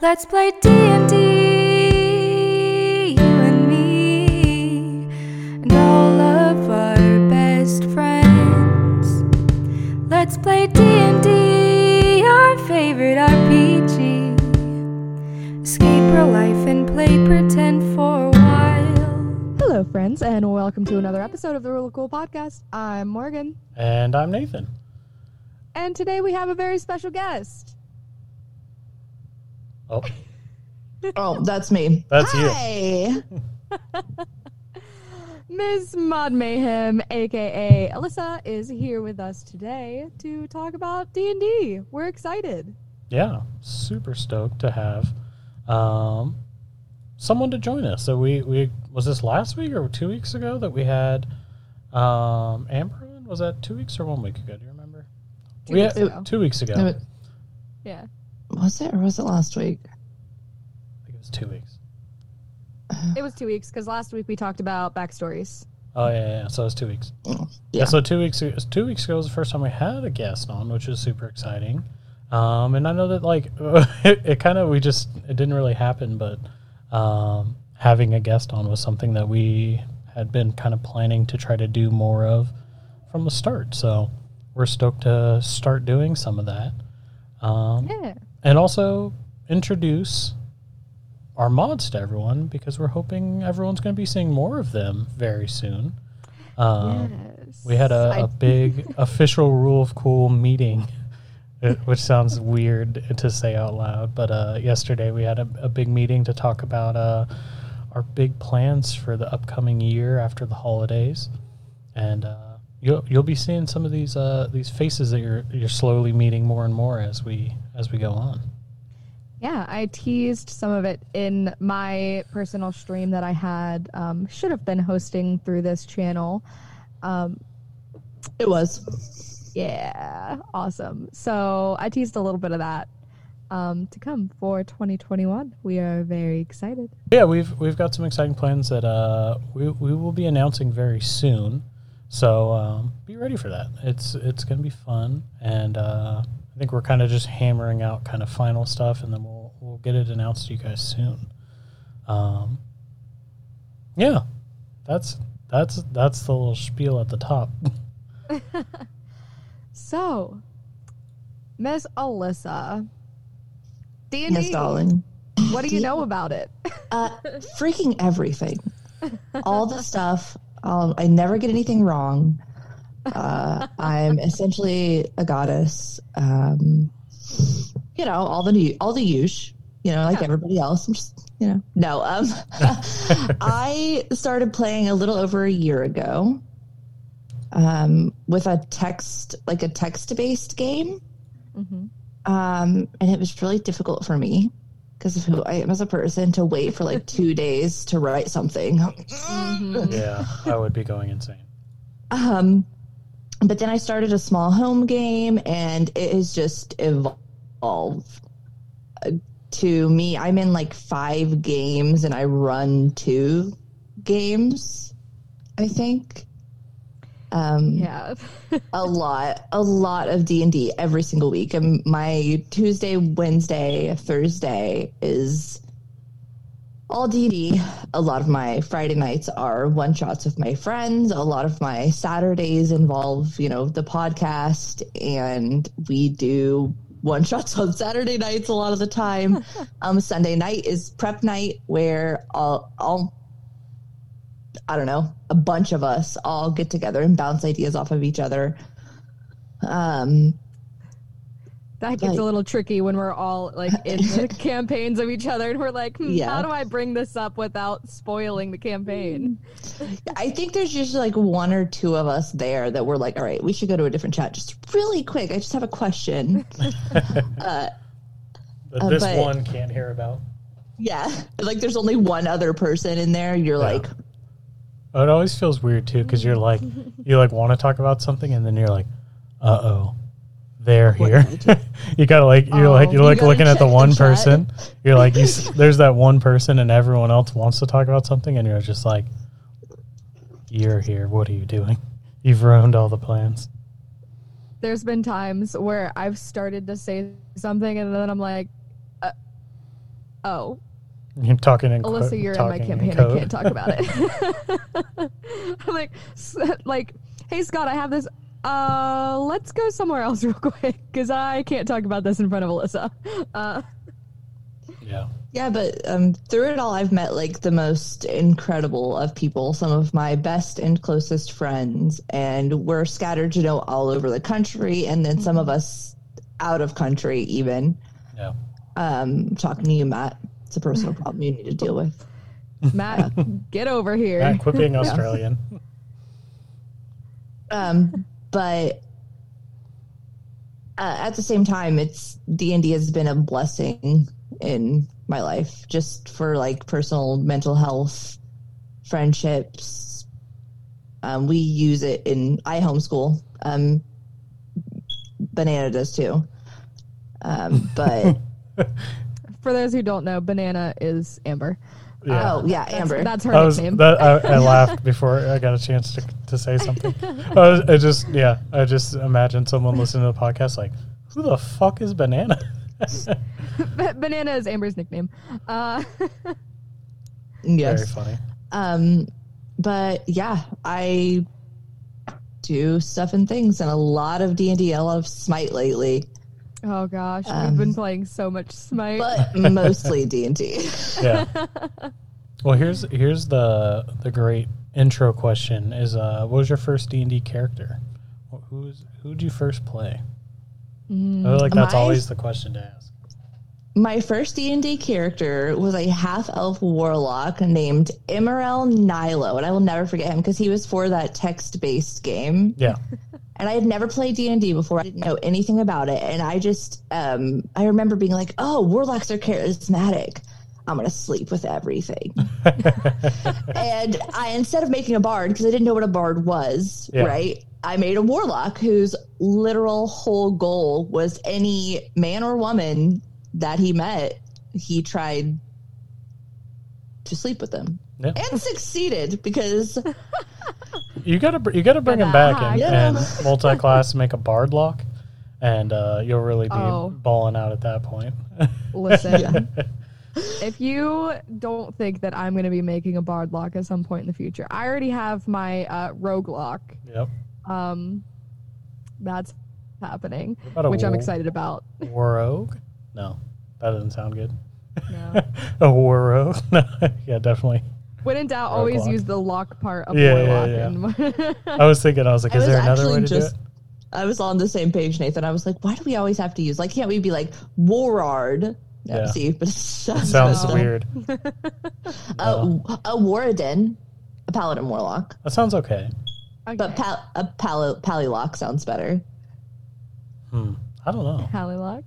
Let's play D&D, you and me, and all of our best friends. Let's play D&D, our favorite RPG. Escape real life and play pretend for a while. Hello, friends, and welcome to another episode of the Rule of Cool Podcast. I'm Morgan, And I'm Nathan. and today we have a very special guest. Oh, Oh, that's me. That's you. Hi. Ms. Mod Mayhem, aka Alyssa, is here with us today to talk about D&D. We're excited. yeah. Super stoked to have um, someone to join us. So we, we was this last week or two weeks ago that we had um, Amber on? Was that two weeks or one week ago? Do you remember? Two we weeks had, ago. Two weeks ago. No, I it- Yeah. Was it or was it last week? I think it was two weeks. It was two weeks because last week we talked about backstories. Oh yeah, yeah, yeah. So it was two weeks. Oh, Yeah. Yeah. so two weeks two weeks ago was the first time we had a guest on, which was super exciting. Um, and I know that like it, it kind of we just it didn't really happen, but um, having a guest on was something that we had been kind of planning to try to do more of from the start. So we're stoked to start doing some of that, um, Yeah. And also introduce our mods to everyone because we're hoping everyone's going to be seeing more of them very soon. Um, yes. we had a big official rule of cool meeting, uh, which sounds weird to say out loud. But uh, yesterday we had a, a big meeting to talk about uh, our big plans for the upcoming year after the holidays, and uh, you'll you'll be seeing some of these uh, these faces that you're you're slowly meeting more and more as we as we go on. Yeah, I teased some of it in my personal stream that I had. Um, should have been hosting through this channel. Um, It was. yeah, awesome. So I teased a little bit of that um, to come for 2021. We are very excited. Yeah, we've we've got some exciting plans that uh, we we will be announcing very soon. So um, be ready for that. It's it's gonna be fun, and uh, I think we're kind of just hammering out kind of final stuff, and then we'll we'll get it announced to you guys soon. Um, yeah, that's that's that's the little spiel at the top. So, Miss Alyssa, D&D, Yes, darling. what do you know about it? Uh, freaking everything. All the stuff. Um, I never get anything wrong. Uh, I'm essentially a goddess. Um, you know, all the new, all the use. You know, like Yeah. everybody else. I'm just, you know, no. Um, I started playing a little over a year ago. Um, with a text, like a text-based game. hmm um, and it was really difficult for me because of who I am as a person to wait for like two days to write something. Mhm. yeah, I would be going insane. Um, but then I started a small home game, and it has just evolved. Uh, To me, I'm in like five games, and I run two games. I think. Um, Yeah. a lot a lot of d&d every single week. And my tuesday wednesday thursday is all d&d a lot of my friday nights are one shots with my friends. A lot of my saturdays involve you know the podcast and we do one shots on saturday nights a lot of the time. Um sunday night is prep night where i'll i'll I don't know, a bunch of us all get together and bounce ideas off of each other. Um, That gets Like- a little tricky when we're all like in the campaigns of each other and we're like, hmm, Yeah. how do I bring this up without spoiling the campaign? I think there's just like one or two of us there that we're like, all right, we should go to a different chat just really quick. I just have a question. uh, That Uh, this but- one can't hear about. yeah, like there's only one other person in there. You're Yeah. like, Oh, It always feels weird too because you're like, you like want to talk about something and then you're like, uh oh, they're here. you gotta like you're Oh, like you're you like looking at the check the one person. You're like, you, s- there's that one person and everyone else wants to talk about something and you're just like, you're here. What are you doing? You've ruined all the plans. There's been times where I've started to say something and then I'm like, uh, Oh, You're talking in Alyssa, co- you're in my talking campaign. I can't talk about it. I'm like, like, hey Scott, I have this. Uh, let's go somewhere else real quick because I can't talk about this in front of Alyssa. Uh, Yeah. Yeah, but um, through it all, I've met like the most incredible of people, some of my best and closest friends, and we're scattered, you know, all over the country, and then some of us out of country, even. Yeah. Um, talking to you, Matt. It's a personal problem you need to deal with. Matt, get over here. Matt, quit being Australian. Um, but uh, at the same time, it's D and D has been a blessing in my life, just for like personal mental health, friendships. Um, we use it in I homeschool. Um, Banana does too. Um, but For those who don't know, Banana is Amber. Yeah. oh yeah, That's, Amber. that's her I was nickname. that I, I laughed before I got a chance to, to say something. I, was, I just yeah, I just imagined someone listening to the podcast like, who the fuck is banana? Banana is Amber's nickname. Uh, yes. Very funny. Um, but yeah, I do stuff and things, and a lot of D and D, a lot of Smite lately, oh gosh, Um, we've been playing so much Smite. but mostly D and D. Yeah. well, here's here's the the great intro question: Is uh, what was your first D and D character? Wh- Who's who'd you first play? I feel like that's My- always the question to ask. My first D and D character was a half elf warlock named Emerald Nilo, and I will never forget him because he was for that text based game. Yeah. and I had never played D and D before. I didn't know anything about it, and I just um, I remember being like, "Oh, warlocks are charismatic. I'm gonna sleep with everything." and I instead of making a bard because I didn't know what a bard was, Yeah. right? I made a warlock whose literal whole goal was any man or woman that he met, he tried to sleep with them. Yeah. And succeeded because You gotta br- you gotta bring him back and, hide. and multi-class make a bard lock, and uh, you'll really be Oh. balling out at that point. Listen, if you don't think that I'm going to be making a bard lock at some point in the future, I already have my uh, rogue lock. yep. Um, that's happening, What about a which I'm wo- excited about. War rogue? No, that doesn't sound good. No. a war rogue? No, yeah, definitely. When in doubt, always lock. use the lock part of Yeah, warlock. yeah, and- I was thinking, I was like, is was there another way actually to do just- it? I was on the same page, Nathan. I was like, why do we always have to use like can't we be like Warard? No, Yeah. see, but it sounds, Sounds No. weird. A, a Warden, a Paladin Warlock, That sounds okay. Okay. but pal- a pal- Pallylock sounds better. Hmm. I don't know. Hallilock.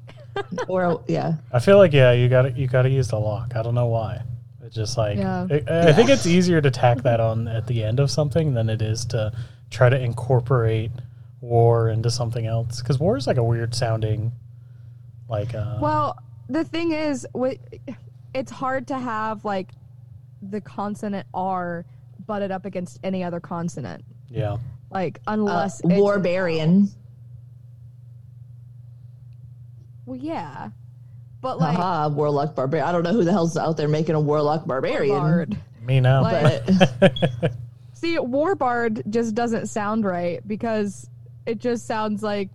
Or a, yeah, I feel like yeah, you got to you got to use the lock. I don't know why. It's just like Yeah. I, I think it's easier to tack that on at the end of something than it is to try to incorporate war into something else because war is like a weird sounding like uh Well, the thing is, it's hard to have like the consonant R butted up against any other consonant. yeah Like uh, unless it's- Warbarian. Well, yeah, but like Haha, Warlock Barbarian. I don't know who the hell's out there making a Warlock Barbarian. Bard. me now Like- But See, Warbard just doesn't sound right because it just sounds like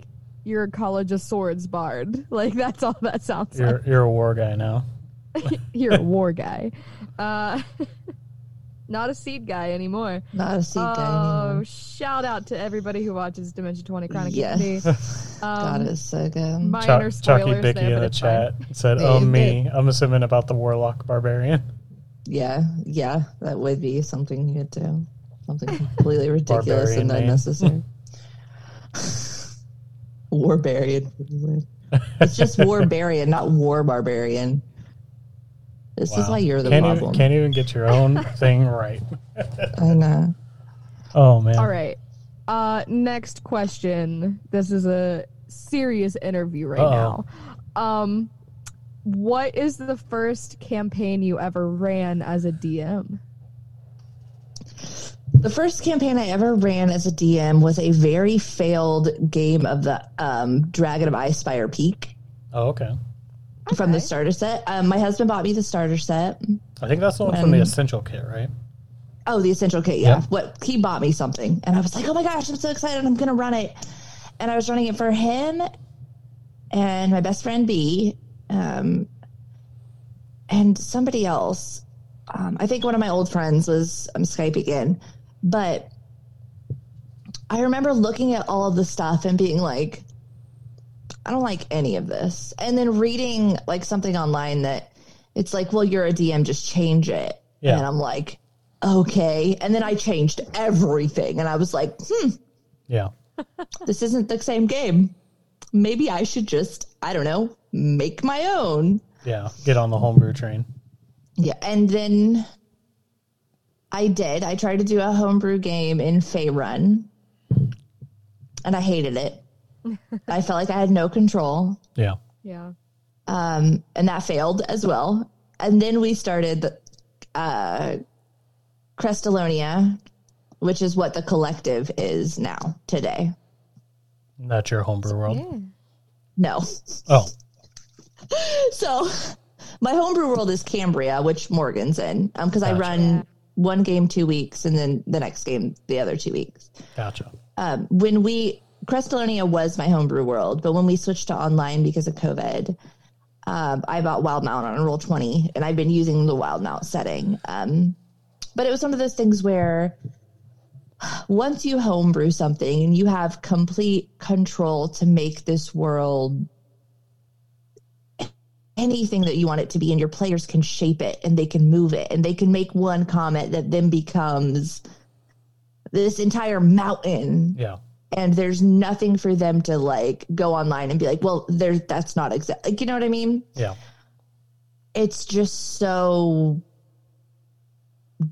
you're a College of Swords bard. Like that's all that sounds you're like. you're a war guy now You're a war guy, uh, not a seed guy anymore. not a seed guy anymore. Oh, shout out to everybody who watches Dimension Twenty Chronic Yeah. D&D. God, Um, it's so good. minor Chuck, Chucky spoilers Bicky there, in the it's fine. chat said oh me I'm assuming about the warlock barbarian Yeah, yeah, that would be something you could do. Something completely ridiculous and Barbarian name. unnecessary. Warbarian. It's just Warbarian, not War Barbarian. This is why you're the can't problem. even, can't even get your own thing right I know. oh man All right. Uh, next question. This is a serious interview right Uh-oh. now. Um, what is the first campaign you ever ran as a DM? The first campaign I ever ran as a DM was a very failed game of the um, Dragon of Icespire Peak. oh okay from the starter set. Um, my husband bought me the starter set. I think that's the one from the Um, essential kit, right? Oh, the essential kit. Yeah. Yeah. What he bought me something, and I was like, "Oh my gosh, I'm so excited! I'm gonna run it." And I was running it for him and my best friend B, um, and somebody else. Um, I think one of my old friends was um, Skyping in, but I remember looking at all of the stuff and being like, I don't like any of this. And then reading like something online that it's like, well, you're a DM, just change it. Yeah. And I'm like, okay. And then I changed everything. And I was like, hmm, Yeah. this isn't the same game. Maybe I should just, I don't know, make my own. Yeah. Get on the homebrew train. Yeah. And then I did. I tried to do a homebrew game in Faerun. And I hated it. I felt like I had no control. Yeah. Yeah. um, and that failed as well. And then we started uh, Crestalonia, which is what the collective is now today. That's your homebrew world. Yeah. No, Oh, so my homebrew world is Cambria, which Morgan's in, because I Gotcha. run one game two weeks, and then the next game the other two weeks. gotcha. um, when we Crestalonia was my homebrew world, but when we switched to online because of COVID, um, I bought Wildemount on Roll Twenty, and I've been using the Wildemount setting. Um, but it was one of those things where once you homebrew something and you have complete control to make this world anything that you want it to be, and your players can shape it and they can move it and they can make one comment that then becomes this entire mountain Yeah. And there's nothing for them to like go online and be like, well, there's that's not exact. Like, you know what I mean? Yeah. It's just so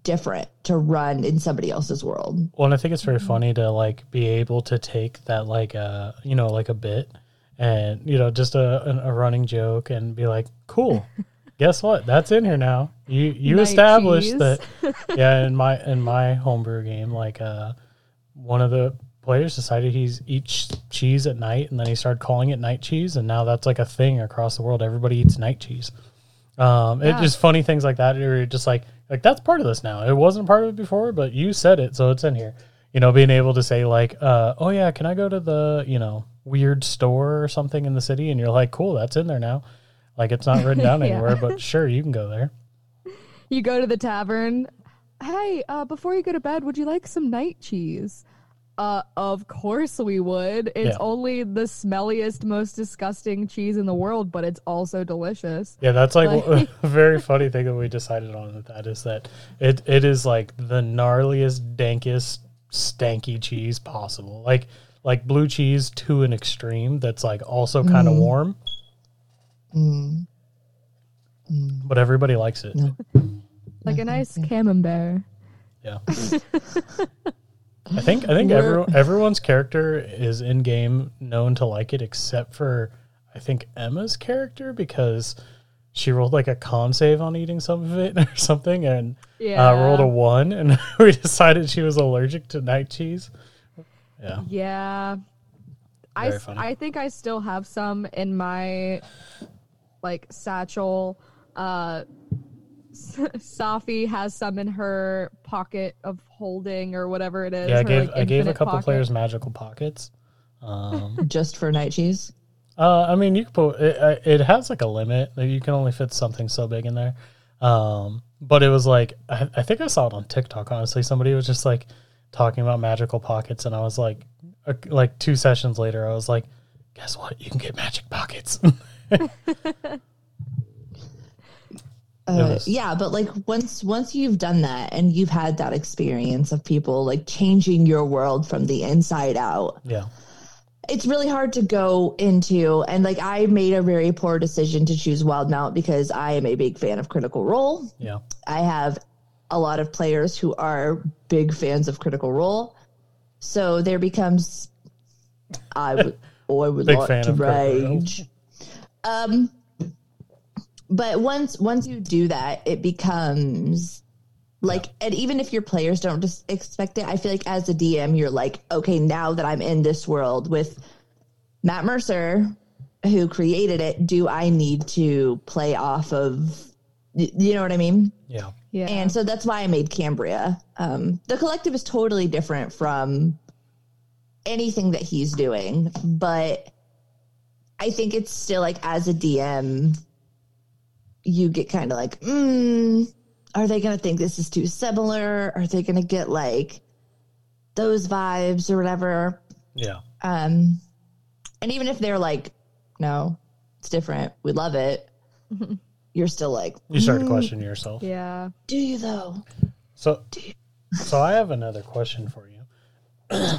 different to run in somebody else's world. Well, and I think it's very funny to like be able to take that like uh you know like a bit and you know just a a, a running joke and be like, cool. Guess what? That's in here now. You you Night established cheese. that. Yeah, in my in my homebrew game, like uh, one of the players decided he's eats cheese at night, and then he started calling it night cheese, and now that's like a thing across the world. Everybody eats night cheese. Um, Yeah. It's just funny things like that. You're just like like that's part of this now. It wasn't part of it before, but you said it, so it's in here. You know, being able to say like, uh, oh yeah, can I go to the you know weird store or something in the city? And you're like, cool, that's in there now. Like it's not written down Yeah. anywhere, but sure, you can go there. You go to the tavern. Hey, uh, before you go to bed, would you like some night cheese? Uh, of course we would. It's Yeah. only the smelliest, most disgusting cheese in the world, but it's also delicious. Yeah, that's like Like- a very funny thing that we decided on with that is that it it is like the gnarliest, dankest, stanky cheese possible. Like like blue cheese to an extreme that's like also kind of warm, Mm. but everybody likes it. Like a nice camembert. Yeah. I think I think We're- everyone, everyone's character is in game known to like it except for I think Emma's character because she rolled like a con save on eating some of it or something and Yeah. uh, rolled a one and we decided she was allergic to night cheese. Yeah. Yeah. I, Very s- funny. I think I still have some in my like satchel. Uh Safi has some in her pocket of holding or whatever it is. Yeah, I gave like, I gave a couple pocket. players magical pockets. Um, Just for night cheese. Uh, I mean, you can put it. It has like a limit. Like, You can only fit something so big in there. Um, but it was like I, I think I saw it on TikTok. Honestly, somebody was just like talking about magical pockets, and I was like, uh, like two sessions later, I was like, guess what? You can get magic pockets. Uh, was- yeah, but like once once you've done that and you've had that experience of people like changing your world from the inside out, yeah, it's really hard to go into and like I made a very poor decision to choose Wildemount because I am a big fan of Critical Role. yeah, I have a lot of players who are big fans of Critical Role. So there becomes I would oh, I would like to of Critical Role. rage. Um but once once you do that, it becomes like and even if your players don't just expect it, I feel like as a DM you're like, okay, now that I'm in this world with Matt Mercer who created it do I need to play off of? You know what I mean? Yeah. Yeah. And so that's why I made Cambria. Um, the collective is totally different from anything that he's doing, but I think it's still like as a DM, you get kind of like, mm, are they going to think this is too similar? Are they going to get like those vibes or whatever? Yeah. Um, and even if they're like, no, it's different, we love it, you're still like, You start to "Mm, question yourself. yeah. do you though? So, you? so I have another question for you.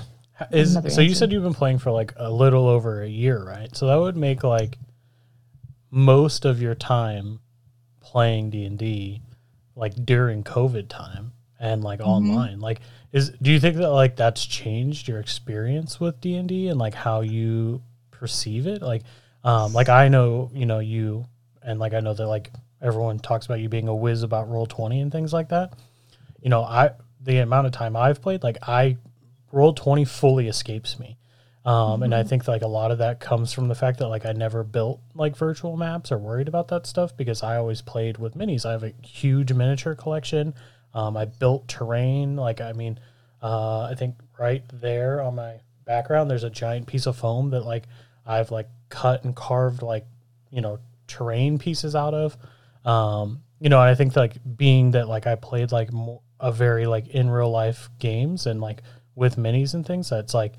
Is Another so you said you've been playing for like a little over a year, right? So that would make like most of your time playing D and D, like during COVID time and like online. Like, is do you think that like that's changed your experience with D and D and like how you perceive it? Like, um, like I know you know you and like I know that like everyone talks about you being a whiz about roll twenty and things like that you know, I the amount of time I've played, like I roll twenty fully escapes me. Um, and I think like a lot of that comes from the fact that like I never built like virtual maps or worried about that stuff because I always played with minis. I have a huge miniature collection. Um, I built terrain. Like I mean, uh, I think right there on my background, there's a giant piece of foam that like I've like cut and carved like you know terrain pieces out of. Um, you know, and I think like being that like I played like mo- a very like in real life games and like with minis and things, that's like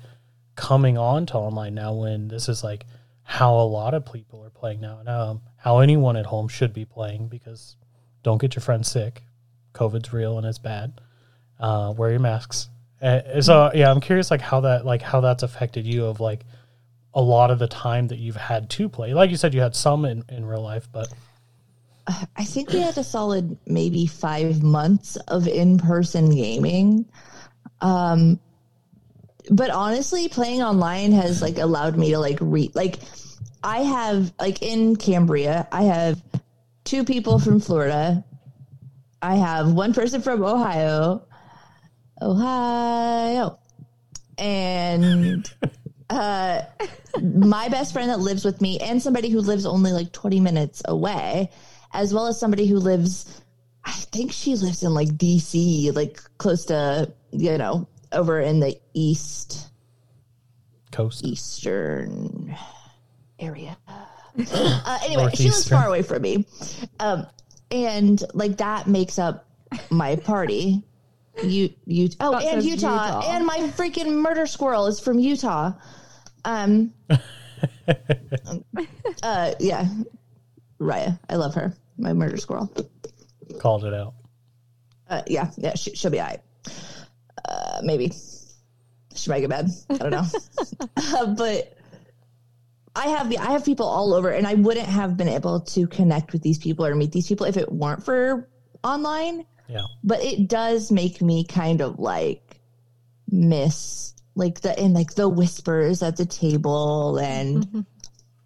coming on to online now when this is like how a lot of people are playing now and um, how anyone at home should be playing because don't get your friends sick. COVID's real and it's bad. Uh, wear your masks. Uh, so yeah, I'm curious like how that like how that's affected you of like a lot of the time that you've had to play. Like you said, you had some in, in real life, but I think we had a solid maybe five months of in person gaming. Um, but honestly, playing online has like allowed me to like read. Like, I have like in Cambria, I have two people from Florida. I have one person from Ohio, Ohio, and uh, my best friend that lives with me, and somebody who lives only like twenty minutes away as well as somebody who lives I think she lives in like DC, like close to, you know, over in the east coast. eastern area. Uh, anyway, she lives far away from me. Um, and like that makes up my party. You, you, oh, That and Utah. Utah. and my freaking murder squirrel is from Utah. Um, uh, yeah, Raya, I love her. My murder squirrel. Called it out. Uh, yeah, yeah, she, she'll be all right. Uh, maybe she might get mad. I don't know. uh, but I have the I have people all over, and I wouldn't have been able to connect with these people or meet these people if it weren't for online. Yeah. But it does make me kind of like miss like the and like the whispers at the table and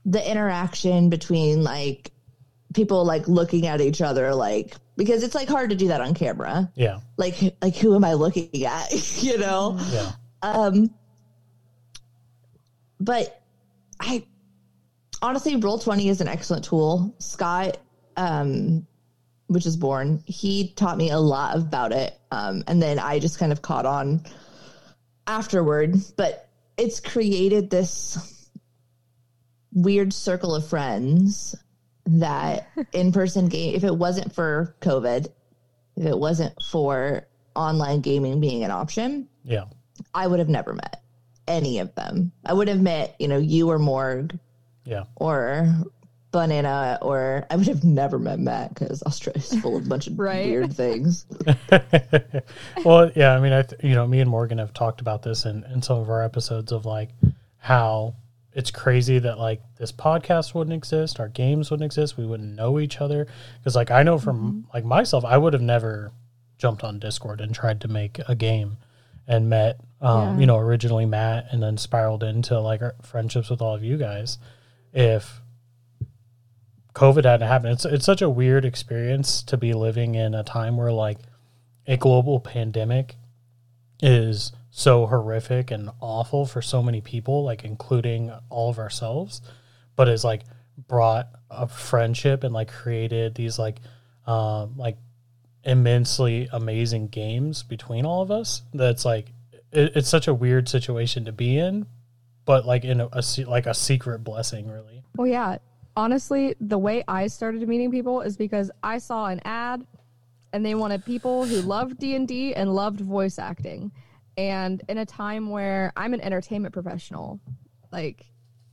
the interaction between like people like looking at each other like because it's like hard to do that on camera. Yeah. like like who am i looking at? You know? Yeah. um but i honestly roll 20 is an excellent tool. Scott um which is born he taught me a lot about it. Um and then i just kind of caught on afterward. But it's created this weird circle of friends that in-person game if it wasn't for covid if it wasn't for online gaming being an option Yeah. I would have never met any of them. I would have met, you know, you or Morg Yeah. or Banana, or I would have never met Matt because Australia's full of a bunch of Right. weird things. well, yeah, I mean, I th- you know, me and Morgan have talked about this in, in some of our episodes of like how it's crazy that like this podcast wouldn't exist, our games wouldn't exist, we wouldn't know each other. Because like I know from like myself, I would have never jumped on Discord and tried to make a game and met, um, Yeah. you know, originally Matt and then spiraled into like our friendships with all of you guys. If COVID hadn't happened, it's it's such a weird experience to be living in a time where like a global pandemic is so horrific and awful for so many people, like including all of ourselves. but has like brought a friendship and like created these like um like immensely amazing games between all of us that's like it, it's such a weird situation to be in but like in a, a like a secret blessing really Well, yeah. Honestly, the way I started meeting people is because I saw an ad and they wanted people who loved D&D and loved voice acting. And in a time where I'm an entertainment professional, like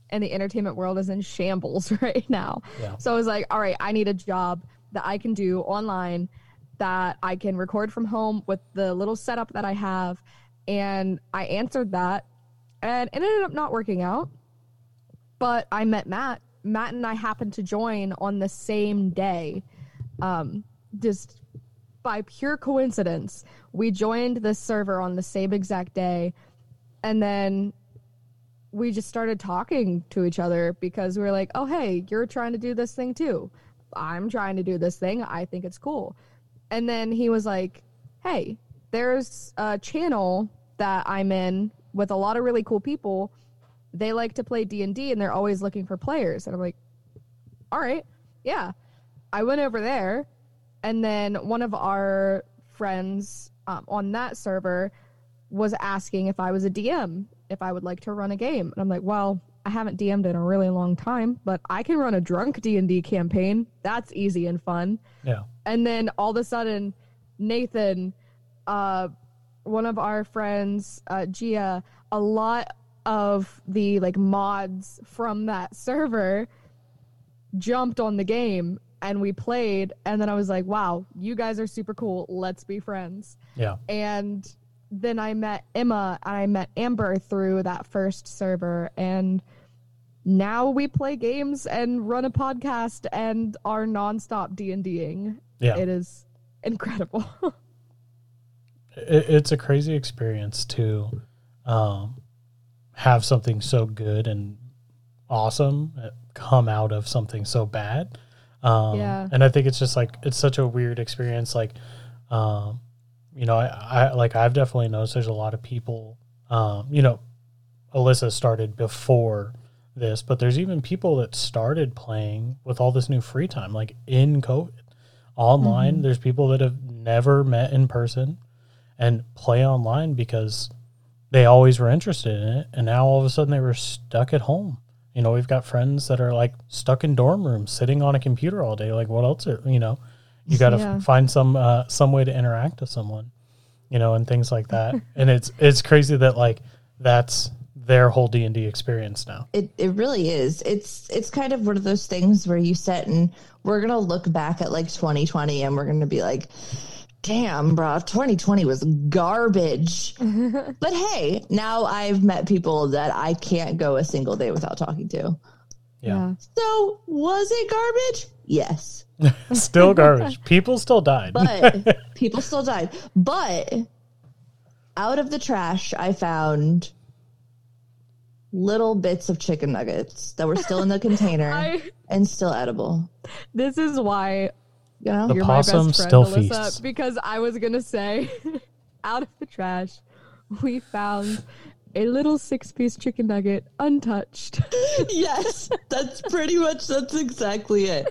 and the entertainment world is in shambles right now. Yeah. So I was like, all right, I need a job that I can do online that I can record from home with the little setup that I have. And I answered that and it ended up not working out. But I met Matt. Matt and I happened to join on the same day. Um, just by pure coincidence, we joined this server on the same exact day. And then we just started talking to each other because we were like, oh, hey, you're trying to do this thing too. I'm trying to do this thing. I think it's cool. And then he was like, hey, there's a channel that I'm in with a lot of really cool people. They like to play D&D and they're always looking for players. And I'm like, all right, yeah. I went over there and then one of our friends um, on that server was asking if I was a DM, if I would like to run a game. And I'm like, well, I haven't DM'd in a really long time, but I can run a drunk D&D campaign. That's easy and fun. yeah And then all of a sudden, Nathan, uh, one of our friends, uh, Gia, a lot of the like mods from that server jumped on the game and we played. And then I was like, wow, you guys are super cool. Let's be friends. yeah And then I met Emma and I met Amber through that first server. And now we play games and run a podcast and are nonstop D&Ding. yeah It is incredible. it, it's a crazy experience to um, have something so good and awesome come out of something so bad. Um, Yeah. And I think it's just like it's such a weird experience. Like, um, you know, I, I like I've definitely noticed there's a lot of people. Um, you know, Alyssa started before this, but there's even people that started playing with all this new free time, like in COVID, online. There's people that have never met in person and play online because they always were interested in it, and now all of a sudden they were stuck at home. You know, we've got friends that are like stuck in dorm rooms, sitting on a computer all day. Like, what else? Are, you know, you got to Yeah. find some uh, some way to interact with someone, you know, and things like that. and it's it's crazy that like that's their whole D and D experience now. It it really is. It's it's kind of one of those things where you sit and we're gonna look back at like 2020 and we're gonna be like, damn, bro, 2020 was garbage. but hey, now I've met people that I can't go a single day without talking to. Yeah, So was it garbage? Yes. still garbage. People still died. But people still died. But out of the trash, I found little bits of chicken nuggets that were still in the container I, and still edible. this is why You know? The you're possum my best friend, still Alyssa, feasts. because I was gonna say, out of the trash, we found a little six-piece chicken nugget untouched. yes, that's pretty much that's exactly it.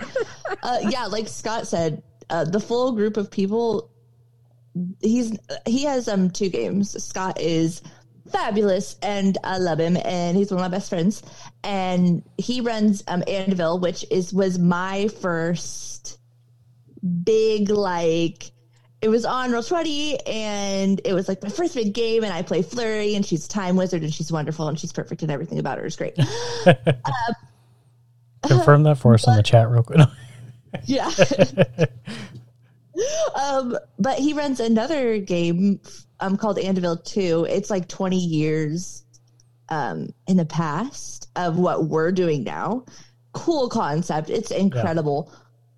Uh, yeah, like Scott said, uh, the full group of people. He's he has um two games. Scott is fabulous and I love him and he's one of my best friends. And he runs um Anvil, which is was my first big like it was on roll 20 and it was like my first big game and i play flurry and she's time wizard and she's wonderful and she's perfect and everything about her. Is great. Confirm that for us in the chat real quick. yeah. Um but he runs another game um called Andeville 2 it's like 20 years um in the past of what we're doing now. Cool concept. It's incredible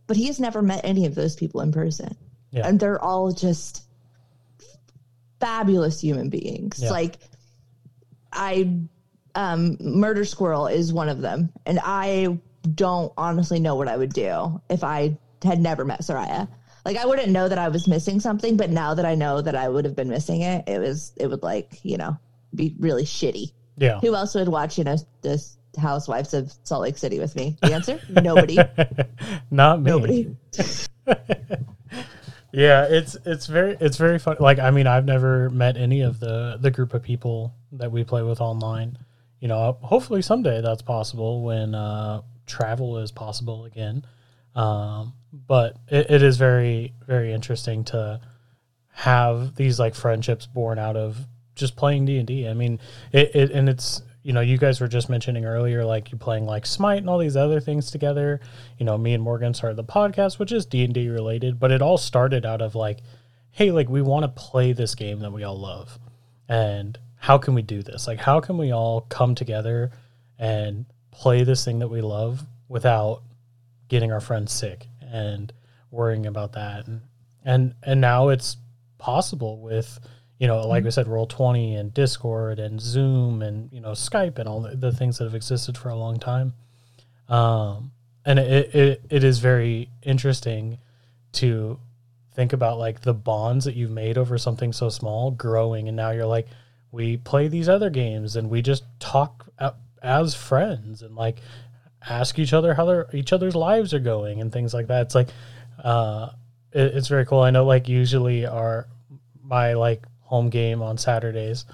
but he has never met any of those people in person Yeah. and they're all just fabulous human beings Yeah. like i um murder squirrel is one of them and i don't honestly know what i would do if i had never met soraya like i wouldn't know that i was missing something but now that i know that i would have been missing it it was it would like you know be really shitty yeah. who else would watch you know this housewives of Salt Lake City with me? The answer: nobody. Not me. Nobody. Yeah, it's it's very it's very fun. Like I mean, I've never met any of the the group of people that we play with online. You know, hopefully someday that's possible when uh, travel is possible again. Um, but it, it is very very interesting to have these like friendships born out of just playing D and D. I mean, it, it and it's you know you guys were just mentioning earlier like you playing like Smite and all these other things together. You know, me and Morgan started the podcast, which is D and D related, but it all started out of like, hey, like we want to play this game that we all love, and how can we do this? Like, how can we all come together and play this thing that we love without getting our friends sick and worrying about that and and and now it's possible with you know like we said roll 20 and discord and zoom and you know skype and all the, the things that have existed for a long time. Um and it, it it is very interesting to think about like the bonds that you've made over something so small growing and now you're like we play these other games and we just talk as friends and like ask each other how their each other's lives are going and things like that. It's like uh it, it's very cool. I know like usually our my like home game on saturdays.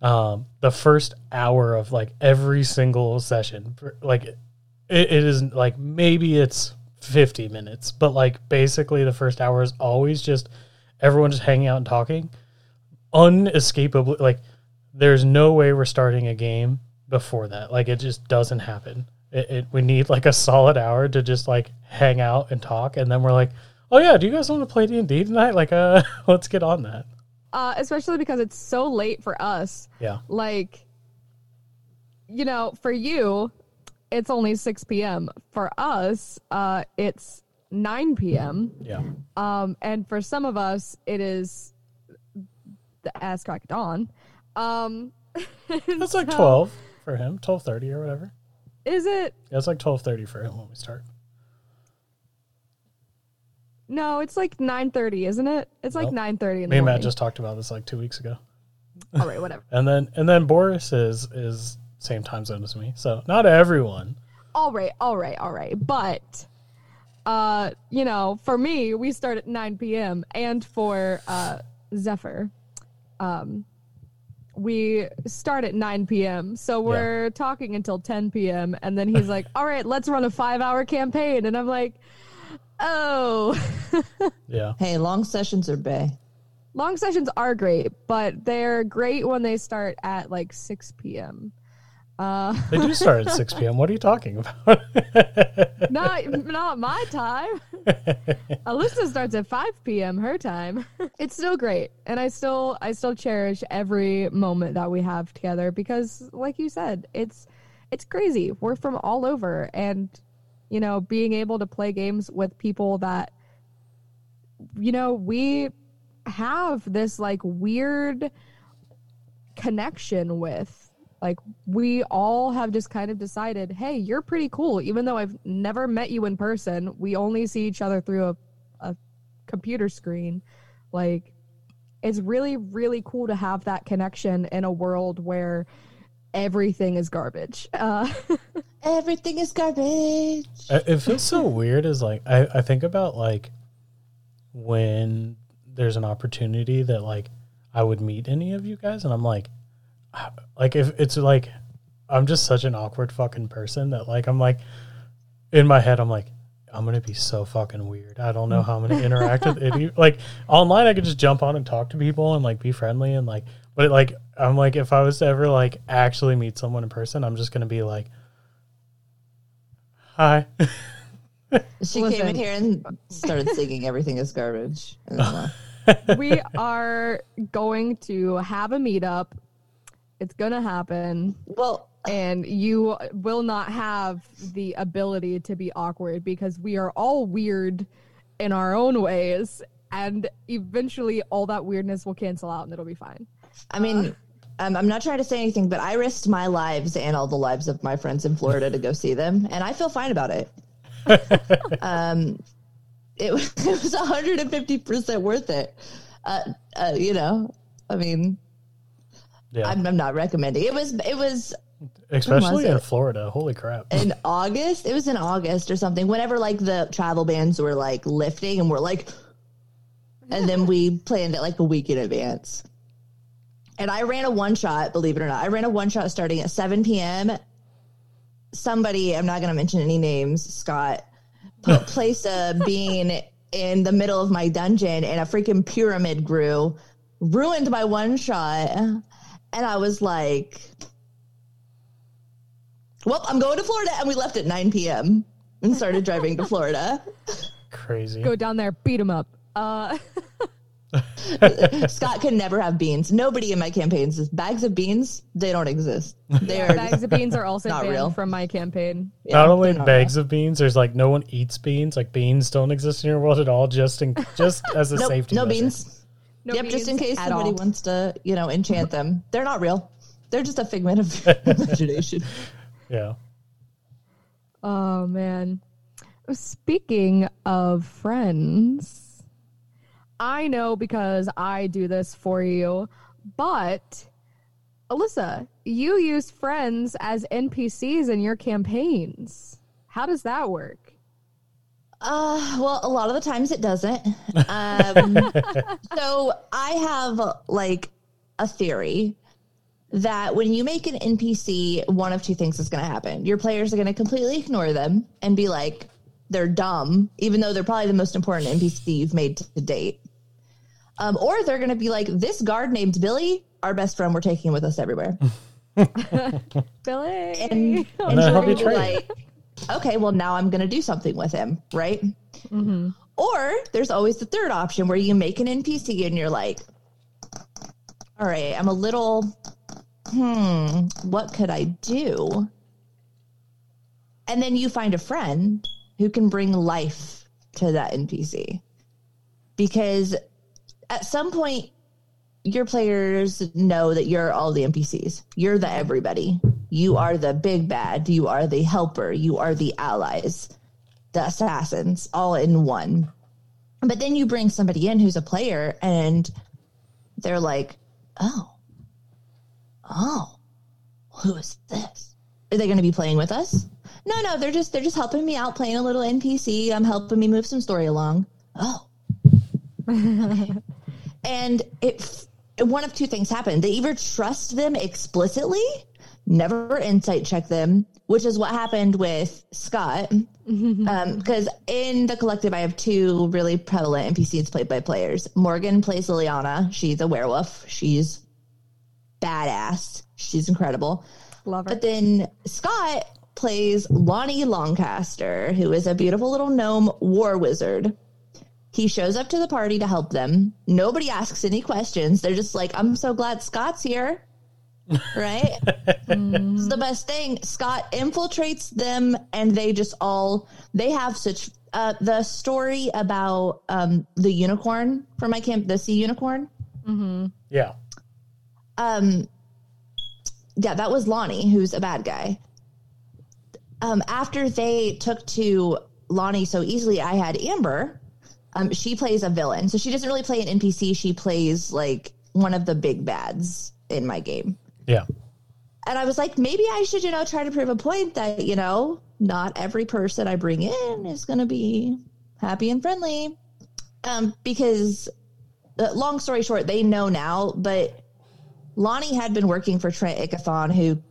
Um the first hour of like every single session like it, it is like maybe it's 50 minutes but like basically the first hour is always just everyone just hanging out and talking. Unescapably like there's no way we're starting a game before that. Like it just doesn't happen. It, it we need like a solid hour to just like hang out and talk and then we're like oh yeah do you guys want to play d&d tonight? Like uh let's get on that Uh, especially because it's so late for us. yeah Like, you know, for you, it's only 6 p.m. For us, uh, it's 9 p.m. yeah Um, and for some of us, it is the ass crack of dawn. Um, that's like 12 for him 12.30 or whatever Is it? yeah, it's like 12.30 for him when we start No, it's like 9:30, isn't it? It's like Nope. 9:30 in the me and morning. matt just talked about this like two weeks ago All right, whatever. and then and then boris is is same time zone as me so not everyone all right, all right, all right. But uh, you know, for me, we start at 9 p.m. and for uh Zephyr, um we start at 9 p.m. So we're talking until 10 p.m. and then he's like, "All right, let's run a 5-hour campaign." And I'm like, "Oh, yeah Hey, long sessions are bay. long sessions are great, but they're great when they start at like 6 p.m." Uh They do start at 6 p.m. What are you talking about? not not my time. Alyssa starts at 5 p.m. her time. It's still great, and I still I still cherish every moment that we have together because, like you said, it's it's crazy. We're from all over, and you know, being able to play games with people that you know we have this like weird connection with. Like we all have just kind of decided hey you're pretty cool. Even though i've never met you in person we only see each other through a, a computer screen. Like it's really really cool to have that connection in a world where everything is garbage. Uh, Everything is garbage. it it feels so weird Is like I, I think about like when there's an opportunity that like I would meet any of you guys and I'm like like if it's like I'm just such an awkward fucking person that like I'm like in my head I'm like I'm gonna be so fucking weird. I don't know how I'm gonna interact with it. Like online, I could just jump on and talk to people and like be friendly and like, but like I'm like if I was to ever like actually meet someone in person, I'm just gonna be like, hi. She came in here and started singing "Everything is garbage." And then left. we are going to have a meetup it's gonna happen well, and you will not have the ability to be awkward because we are all weird in our own ways and eventually all that weirdness will cancel out and it'll be fine I mean, uh, um, I'm not trying to say anything, but I risked my lives and all the lives of my friends in Florida to go see them, and I feel fine about it. um, it, was- it was 150 percent worth it. Uh, uh, you know, I mean, Yeah. I'm, I'm not recommending. It was it was Especially in it? Florida. Holy crap. in August. It was in August or something. Whenever like the travel bans were like lifting, and we're like, and then we planned it like a week in advance. And I ran a one shot, believe it or not. I ran a one shot starting at 7 p.m. Somebody, I'm not going to mention any names, Scott, put, placed a bean in the middle of my dungeon and a freaking pyramid grew, ruined my one shot. And I was like, well, I'm going to Florida. And we left at 9 p.m. and started driving to Florida. Crazy. Go down there, beat him up. Uh, Scott can never have beans. Nobody in my campaigns is bags of beans. They don't exist. They are bags of beans are also Not real. from my campaign. yeah, not only not bags of beans, there's like no one eats beans. Like beans don't exist in your world at all. Just in just as a. Nope, safety. no measure. beans. No yep, just in case at somebody all. wants to, you know, enchant them. They're not real. They're just a figment of imagination. Yeah. Oh man. Speaking of friends, I know because I do this for you, but Alyssa, you use friends as NPCs in your campaigns. How does that work? Uh, well, a lot of the times it doesn't. Um, so I have like a theory that when you make an NPC, one of two things is going to happen. Your players are going to completely ignore them and be like, they're dumb, even though they're probably the most important NPC you've made to date. Um, or they're going to be like, this guard named Billy, our best friend, we're taking with us everywhere. Billy. And, And and then you're he'll be like, okay, well, now I'm going to do something with him, right? Or there's always the third option where you make an NPC and you're like, all right, I'm a little, hmm, what could I do? And then you find a friend who can bring life to that NPC. Because at some point, your players know that you're all the NPCs. You're the everybody. You are the big bad. You are the helper. You are the allies, the assassins, all in one. But then you bring somebody in who's a player and they're like, oh, oh, who is this? Are they going to be playing with us? No, no, they're just they're just helping me out, playing a little NPC. I'm helping me move some story along. Oh, and it one of two things happen they either trust them explicitly never insight check them which is what happened with scott. Mm-hmm. Um, because in the collective i have two really prevalent npcs played by players. Morgan plays liliana. She's a werewolf. She's badass. She's incredible. Love her. but then Scott plays Lonnie Longcaster, who is a beautiful little gnome war wizard. He shows up to the party to help them. Nobody asks any questions. They're just like, I'm so glad Scott's here. Right? It's the best thing. Scott infiltrates them and they just all they have such uh the story about um the unicorn from my camp, the sea unicorn. Mm-hmm. Yeah. um yeah that was lonnie who's a bad guy um after they took to lonnie so easily i had amber um she plays a villain. So she doesn't really play an npc she plays like one of the big bads in my game. Yeah. and i was like maybe i should you know try to prove a point that you know not every person i bring in is going to be happy and friendly. Um because uh, long story short they know now but Lonnie had been working for Trent Ikithon, who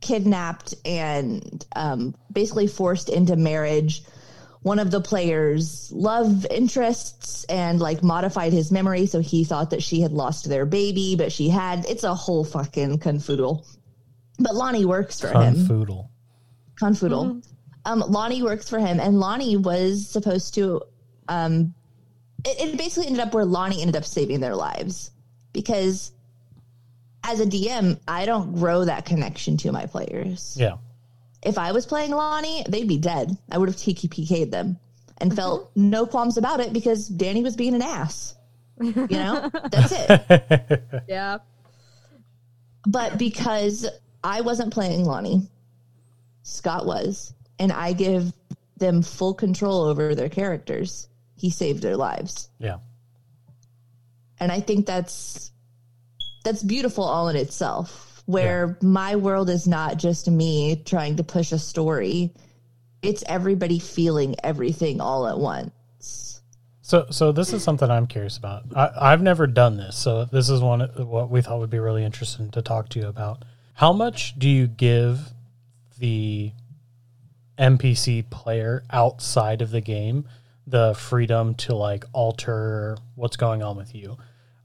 kidnapped and um, basically forced into marriage one of the players' love interests and like modified his memory. So he thought that she had lost their baby, but she had. It's a whole fucking confoodle. But Lonnie works for him. Confoodle. Confoodle. Um, Lonnie works for him, and Lonnie was supposed to. Um, it, it basically ended up where Lonnie ended up saving their lives because, as a DM, I don't grow that connection to my players. Yeah. If I was playing Lonnie, they'd be dead. I would have TKPK'd them and mm-hmm. felt no qualms about it because Danny was being an ass. You know, that's it. yeah. But because I wasn't playing Lonnie, Scott was, and I give them full control over their characters, he saved their lives. Yeah. And I think that's that's beautiful all in itself. Where my world is not just me trying to push a story. It's everybody feeling everything all at once. So, so this is something I'm curious about. I, I've never done this, so this is one what we thought would be really interesting to talk to you about. How much do you give the NPC player outside of the game the freedom to like alter what's going on with you?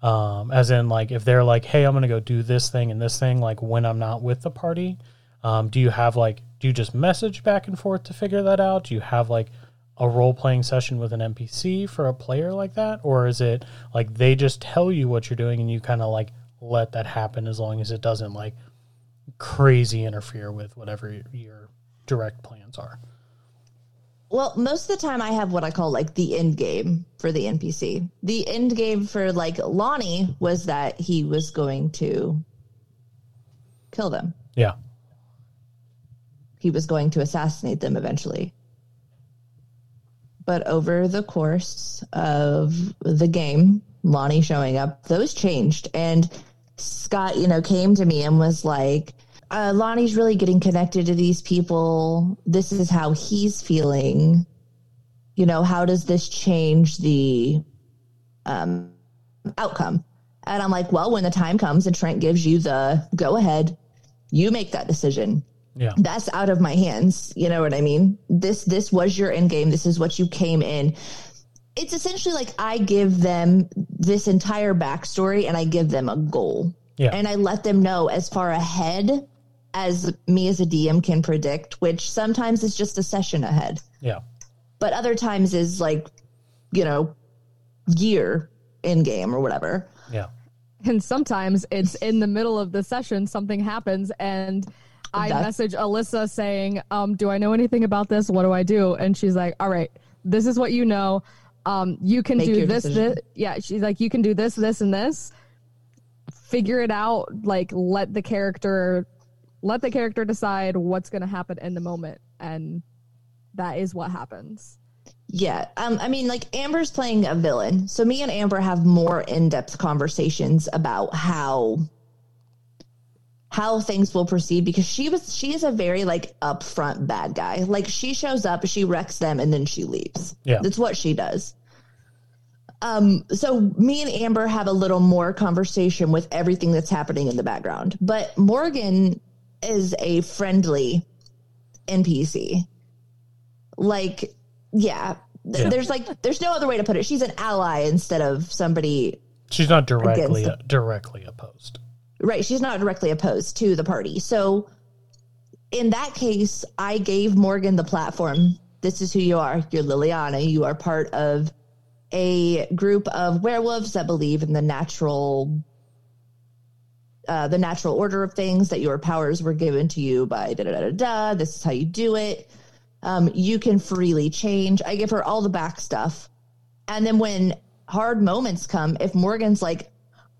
Um, as in, like, if they're like, "Hey, I'm gonna go do this thing and this thing," like when I'm not with the party, um, do you have like, do you just message back and forth to figure that out? Do you have like a role playing session with an NPC for a player like that? Or is it like they just tell you what you're doing and you kind of like let that happen as long as it doesn't like crazy interfere with whatever your direct plans are? Well, most of the time I have what I call like the end game for the NPC. The end game for like Lonnie was that he was going to kill them. Yeah. He was going to assassinate them eventually. But over the course of the game, Lonnie showing up, those changed. And Scott, you know, came to me and was like, uh, Lonnie's really getting connected to these people. This is how he's feeling. You know, how does this change the um, outcome? And I'm like, well, when the time comes and Trent gives you the go ahead, you make that decision Yeah. that's out of my hands you know what i mean this this was your end game this is what you came in it's essentially like i give them this entire backstory and i give them a goal Yeah. and i let them know as far ahead as me as a dm can predict which sometimes is just a session ahead Yeah. but other times is like you know year in game or whatever Yeah. And sometimes it's in the middle of the session, something happens, and I That's- message Alyssa saying, um, Do I know anything about this? What do I do? And she's like, All right, this is what you know. Um, you can Make do this, decision. this. Yeah, she's like, You can do this, this, and this. Figure it out. Like, let the character. Let the character decide what's going to happen in the moment, and that is what happens. Yeah. Um, I mean, like Amber's playing a villain. So me and Amber have more in-depth conversations about how how things will proceed because she was she is a very like upfront bad guy. Like she shows up, she wrecks them, and then she leaves. Yeah. That's what she does. Um, so me and Amber have a little more conversation with everything that's happening in the background. But Morgan is a friendly NPC. Like, yeah, th- Yeah. there's like there's no other way to put it. She's an ally instead of somebody She's not directly Against directly opposed. right she's not directly opposed to the party so in that case i gave morgan the platform this is who you are you're liliana you are part of a group of werewolves that believe in the natural uh, the natural order of things that your powers were given to you by da da da da da this is how you do it um, you can freely change i give her all the back stuff and then when hard moments come if morgan's like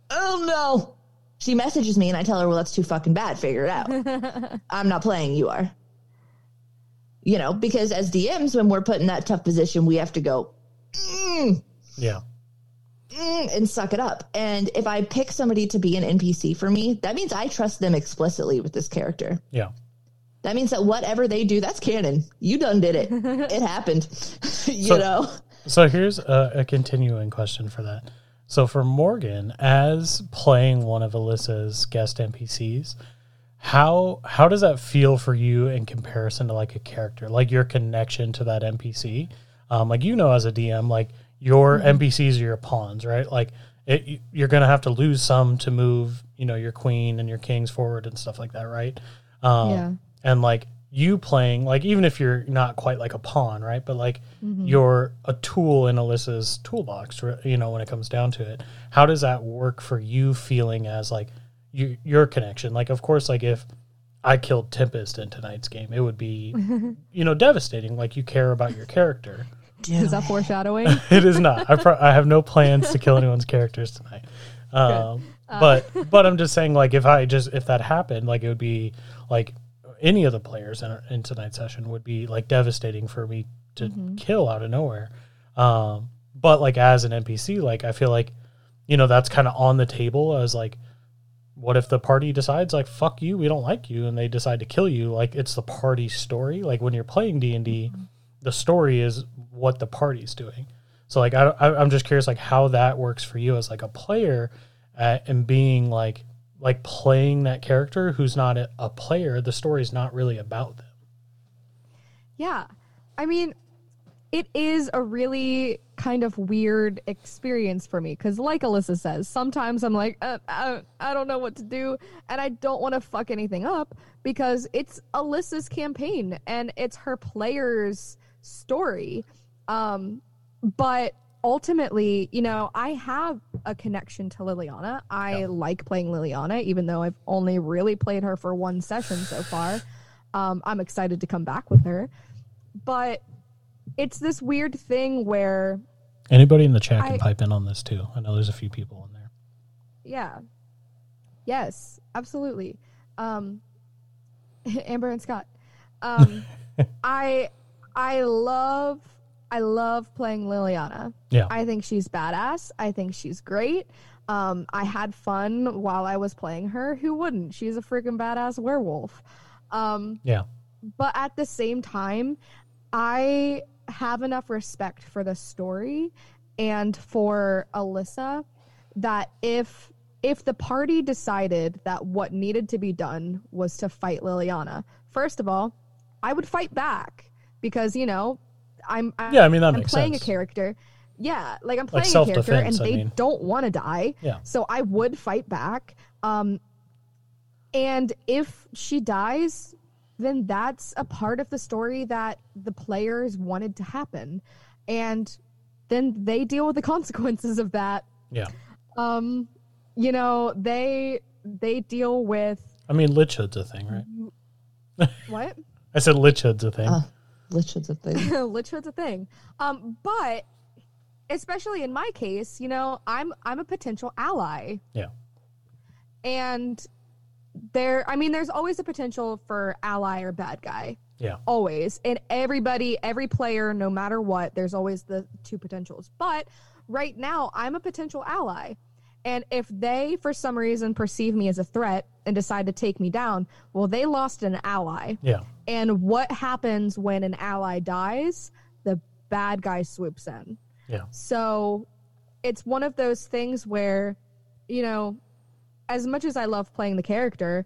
oh no she messages me and I tell her, well, that's too fucking bad. Figure it out. I'm not playing. You are. You know, because as DMs, when we're put in that tough position, we have to go mm, Yeah. Mm, and suck it up. And if I pick somebody to be an NPC for me, that means I trust them explicitly with this character. Yeah. That means that whatever they do, that's canon. You done did it. it happened. you So- know? So here's a, a continuing question for that. So for Morgan, as playing one of Alyssa's guest NPCs, how how does that feel for you in comparison to like a character, like your connection to that NPC? Um, like you know, as a DM, like your NPCs are your pawns, right? Like it, you're gonna have to lose some to move, you know, your queen and your kings forward and stuff like that, right? Um, Yeah. And like you playing, like even if you're not quite like a pawn, right? But like you're a tool in Alyssa's toolbox, you know, when it comes down to it. How does that work for you feeling as like you, your connection? Like, of course, like if I killed Tempest in tonight's game, it would be, you know, devastating. Like you care about your character. Is that foreshadowing? it is not. I, pro- I have no plans to kill anyone's characters tonight. Um, but but I'm just saying, like, if I just if that happened, like, it would be like any of the players in, in tonight's session would be like devastating for me to kill out of nowhere. Um, but like as an NPC, like I feel like you know that's kind of on the table as like what if the party decides like fuck you, we don't like you, and they decide to kill you? Like it's the party story. Like when you're playing D and D, the story is what the party's doing. So like I, I I'm just curious like how that works for you as like a player, uh, and being like like playing that character who's not a, a player. The story's not really about them. Yeah. I mean, it is a really kind of weird experience for me because, like Alyssa says, sometimes I'm like, uh, I, I don't know what to do, and I don't want to fuck anything up because it's Alyssa's campaign and it's her player's story. Um, but ultimately, you know, I have a connection to Liliana. I Yeah. like playing Liliana, even though I've only really played her for one session so far. Um, I'm excited to come back with her. But it's this weird thing where, Anybody in the chat can I- pipe in on this too. I know there's a few people in there. yeah. Yes, absolutely. Um, Amber and Scott. Um, I I love I love playing Liliana. Yeah. I think she's badass. I think she's great. Um, I had fun while I was playing her. Who wouldn't? She's a freaking badass werewolf. Um, Yeah. but at the same time, I have enough respect for the story and for Alyssa that if if the party decided that what needed to be done was to fight Liliana, first of all, I would fight back because you know I'm, I'm Yeah, I mean, that I'm makes playing sense. a character. Yeah, like I'm playing a character and I they mean. don't want to die. Yeah. So I would fight back. Um, and if she dies, then that's a part of the story that the players wanted to happen. And then they deal with the consequences of that. Yeah. Um, you know, they they deal with I mean, Lich Hood's a thing, right? what? I said Lich Hood's a thing. Uh, Lich's a thing. Lich Hood's a thing. Um, but especially in my case, you know, I'm I'm a potential ally. Yeah. And there I mean there's always a potential for ally or bad guy. Yeah. Always. And everybody, every player, no matter what, there's always the two potentials. But right now, I'm a potential ally. And if they, for some reason, perceive me as a threat and decide to take me down, well, they lost an ally. Yeah. And what happens when an ally dies? The bad guy swoops in. Yeah. So it's one of those things where, you know, as much as I love playing the character,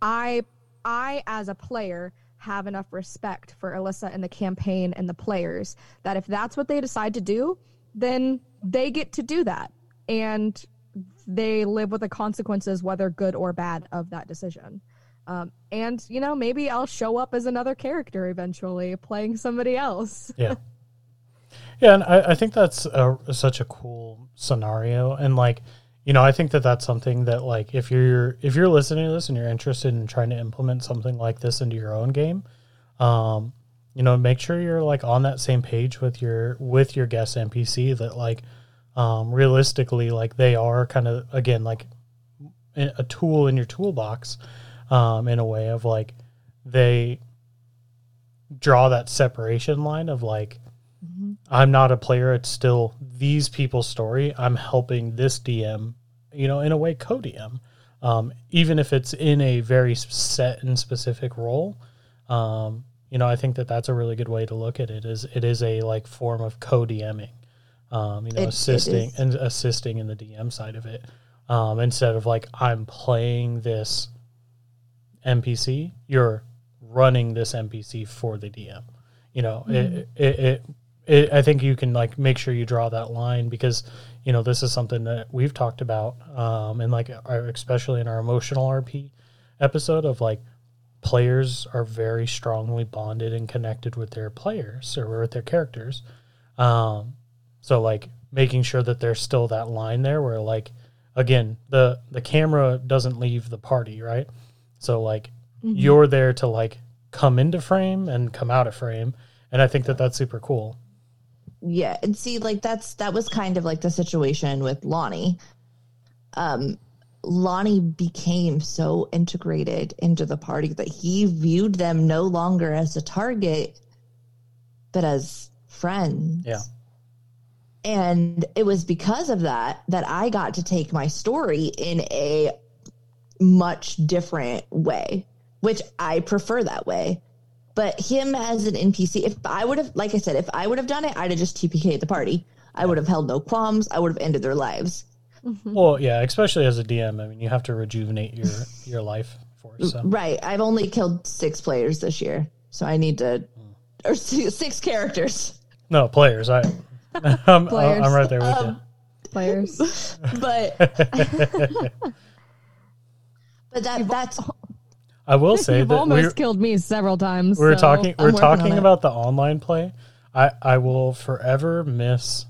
I I as a player have enough respect for Alyssa and the campaign and the players that if that's what they decide to do, then they get to do that. And they live with the consequences, whether good or bad, of that decision. Um, and you know, maybe I'll show up as another character eventually, playing somebody else. Yeah. Yeah, and I, I think that's a, such a cool scenario, and like, you know, I think that that's something that like if you're if you're listening to this and you're interested in trying to implement something like this into your own game, um, you know, make sure you're like on that same page with your with your guest NPC that like, um, realistically, like they are kind of again like a tool in your toolbox, um, in a way of like they draw that separation line of like I'm not a player. It's still these people's story. I'm helping this DM, you know, in a way, co DM, um, even if it's in a very set and specific role. Um, you know, I think that that's a really good way to look at it. Is it is a like form of co DMing, um, you know, It- it assisting is. and assisting in the DM side of it, um, instead of like I'm playing this NPC. You're running this NPC for the DM. You know, it, it, it, it, I think you can like make sure you draw that line because, you know, this is something that we've talked about, um, and like our, especially in our emotional RP episode of like players are very strongly bonded and connected with their players or with their characters. Um, so like making sure that there's still that line there where like again the the camera doesn't leave the party right so like you're there to like come into frame and come out of frame and i think that that's super cool Yeah, and see, like that's that was kind of like the situation with Lonnie. Um, Lonnie became so integrated into the party that he viewed them no longer as a target, but as friends. Yeah. And it was because of that that I got to take my story in a much different way, which I prefer that way. But him as an NPC, if I would have, like I said, if I would have done it, I'd have just TPK'd the party. I would have held no qualms. I would have ended their lives. Mm-hmm. Well, yeah, especially as a DM. I mean, you have to rejuvenate your your life for So. Mm, right. I've only killed six players this year, so I need to, mm. or six six characters. No players. I, I'm, Players. I'm right there with Um, Players. But, but that that's. I will say You've that almost we're, killed me several times. we're so- talking I'm we're talking about the online play. I I will forever miss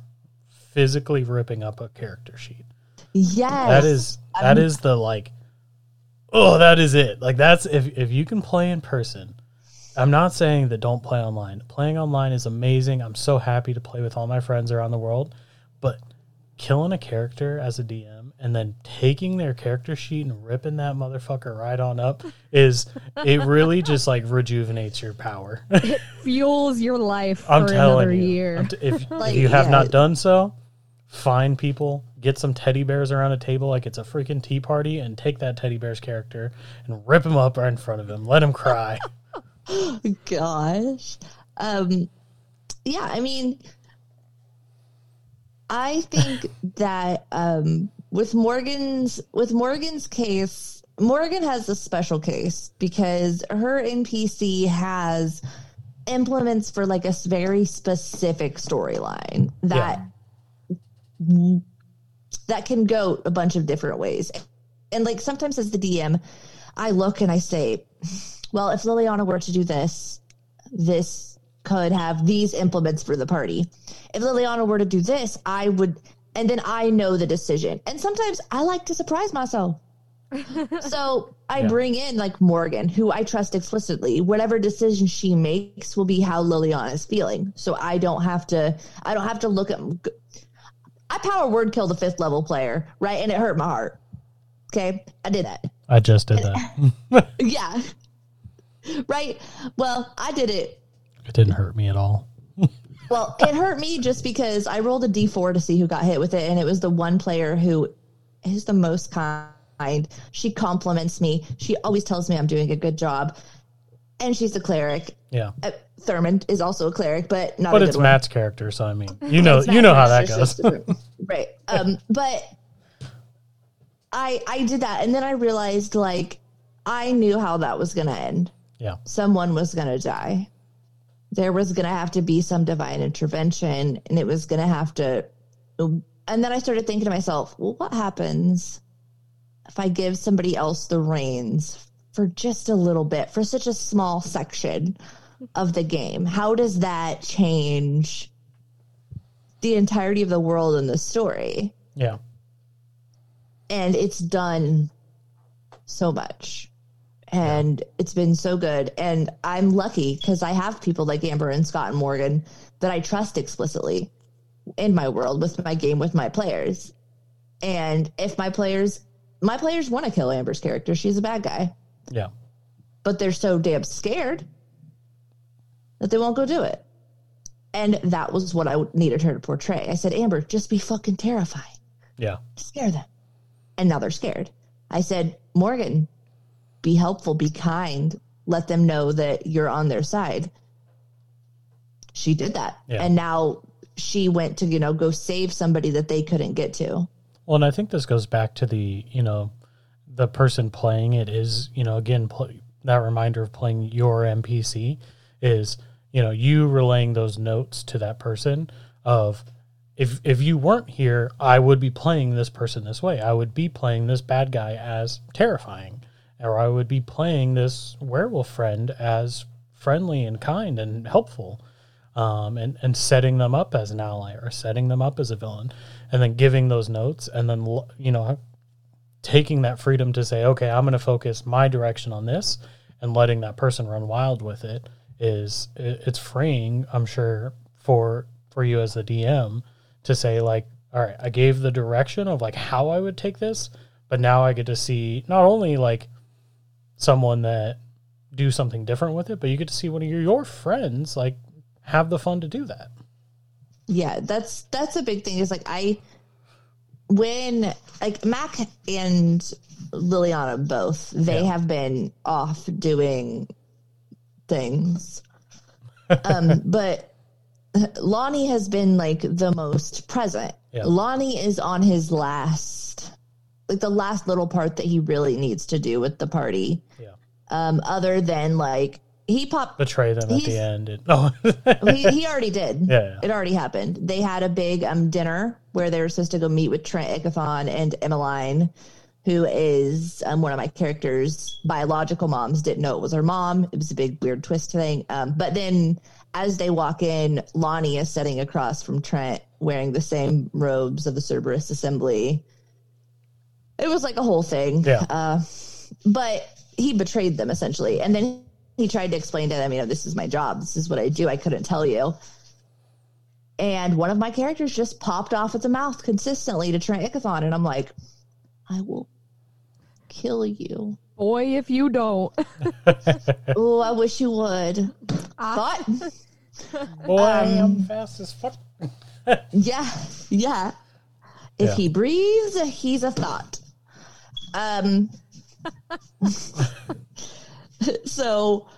physically ripping up a character sheet. yes. That is that is the like oh that is it. Like that's if if you can play in person. I'm not saying that don't play online. Playing online is amazing. I'm so happy to play with all my friends around the world, but killing a character as a DM and then taking their character sheet and ripping that motherfucker right on up is it really just like rejuvenates your power. fuels your life I'm for telling another you. year. I'm t- if, Like, if you have yeah. not done so, find people, get some teddy bears around a table like it's a freaking tea party, and take that teddy bear's character and rip him up right in front of him. Let him cry. gosh. Um, yeah, I mean, I think that um, with Morgan's with Morgan's case, Morgan has a special case because her NPC has implements for like a very specific storyline that that can go a bunch of different ways. And like sometimes as the DM, I look and I say, well, if Liliana were to do this, this could have these implements for the party. If Liliana were to do this, I would, and then I know the decision. And sometimes I like to surprise myself. so I Yeah. bring in like Morgan, who I trust explicitly. Whatever decision she makes will be how Liliana is feeling. So I don't have to, I don't have to look at, I power word kill the fifth level player, right? And it hurt my heart. Okay. I did that. I just did that. Yeah. right. Well, I did it. It didn't hurt me at all. Well, it hurt me just because I rolled a d4 to see who got hit with it, and it was the one player who is the most kind. She compliments me. She always tells me I'm doing a good job, and she's a cleric. Yeah. Uh, Thurmond is also a cleric, but not. But a it's good one. Matt's character, so I mean, you know, you know how that goes. it's just different. right. Um, but I I did that, and then I realized like I knew how that was going to end. Yeah. someone was going to die. There was going to have to be some divine intervention, and it was going to have to. And then I started thinking to myself, well, what happens if I give somebody else the reins for just a little bit, for such a small section of the game? How does that change the entirety of the world and the story? Yeah. and it's done so much and it's been so good and i'm lucky because i have people like amber and scott and morgan that i trust explicitly in my world with my game with my players and if my players my players want to kill amber's character she's a bad guy Yeah. but they're so damn scared that they won't go do it and that was what i needed her to portray i said amber just be fucking terrifying Yeah. scare them. And now they're scared. I said, Morgan, be helpful, be kind, let them know that you're on their side. She did that. Yeah. And now she went to, you know, go save somebody that they couldn't get to. Well, and I think this goes back to the, you know, the person playing it is, you know, again, pl- that reminder of playing your NPC is, you know, you relaying those notes to that person of, if if you weren't here, I would be playing this person this way. I would be playing this bad guy as terrifying, or I would be playing this werewolf friend as friendly and kind and helpful um, and and setting them up as an ally or setting them up as a villain, and then giving those notes, and then you know taking that freedom to say, okay, I'm going to focus my direction on this, and letting that person run wild with it is it's freeing. I'm sure for for you as the DM to say like, all right, I gave the direction of like how I would take this, but now I get to see not only like someone that do something different with it, but you get to see one of your, your friends like have the fun to do that. Yeah, that's that's a big thing. Is like I when like Mac and Liliana both, they Yeah. have been off doing things. um, but Lonnie has been like the most present. Yeah. Lonnie is on his last, like the last little part that he really needs to do with the party. Yeah. Um, other than like he popped Betray them at the end. And, oh, he, he already did. Yeah, yeah. It already happened. They had a big um dinner where they were supposed to go meet with Trent Ikithon and Emmeline, who is um, one of my characters' biological moms. Didn't know it was her mom. It was a big weird twist thing. Um, but then as they walk in, Lonnie is sitting across from Trent wearing the same robes of the Cerberus Assembly. It was like a whole thing. Yeah. Uh, but he betrayed them essentially. And then he tried to explain to them, you know, this is my job. This is what I do. I couldn't tell you. And one of my characters just popped off at the mouth consistently to Trent Ikithon. And I'm like, I will kill you. Boy, if you don't. Oh, I wish you would. Ah. But boy, Um, I'm fast as fuck. yeah, yeah. If Yeah. he breathes, he's a thought. Um. so,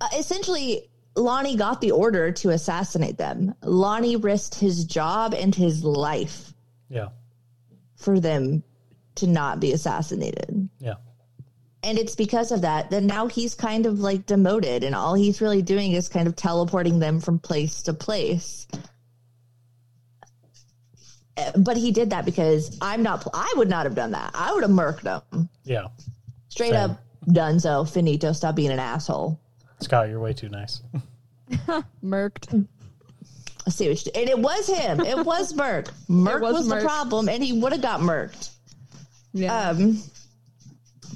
uh, essentially, Lonnie got the order to assassinate them. Lonnie risked his job and his life Yeah. for them to not be assassinated. Yeah. And it's because of that that now he's kind of like demoted, and all he's really doing is kind of teleporting them from place to place. Uh, But he did that because I'm not. I would not have done that. I would have murked him Yeah. straight Same. up. Dunzo, finito. Stop being an asshole. Scott, you're way too nice. Merked. I see what you, and it was him. It was Merc. Merc was was, Merc. the problem, and he would have got murked. Yeah. Um,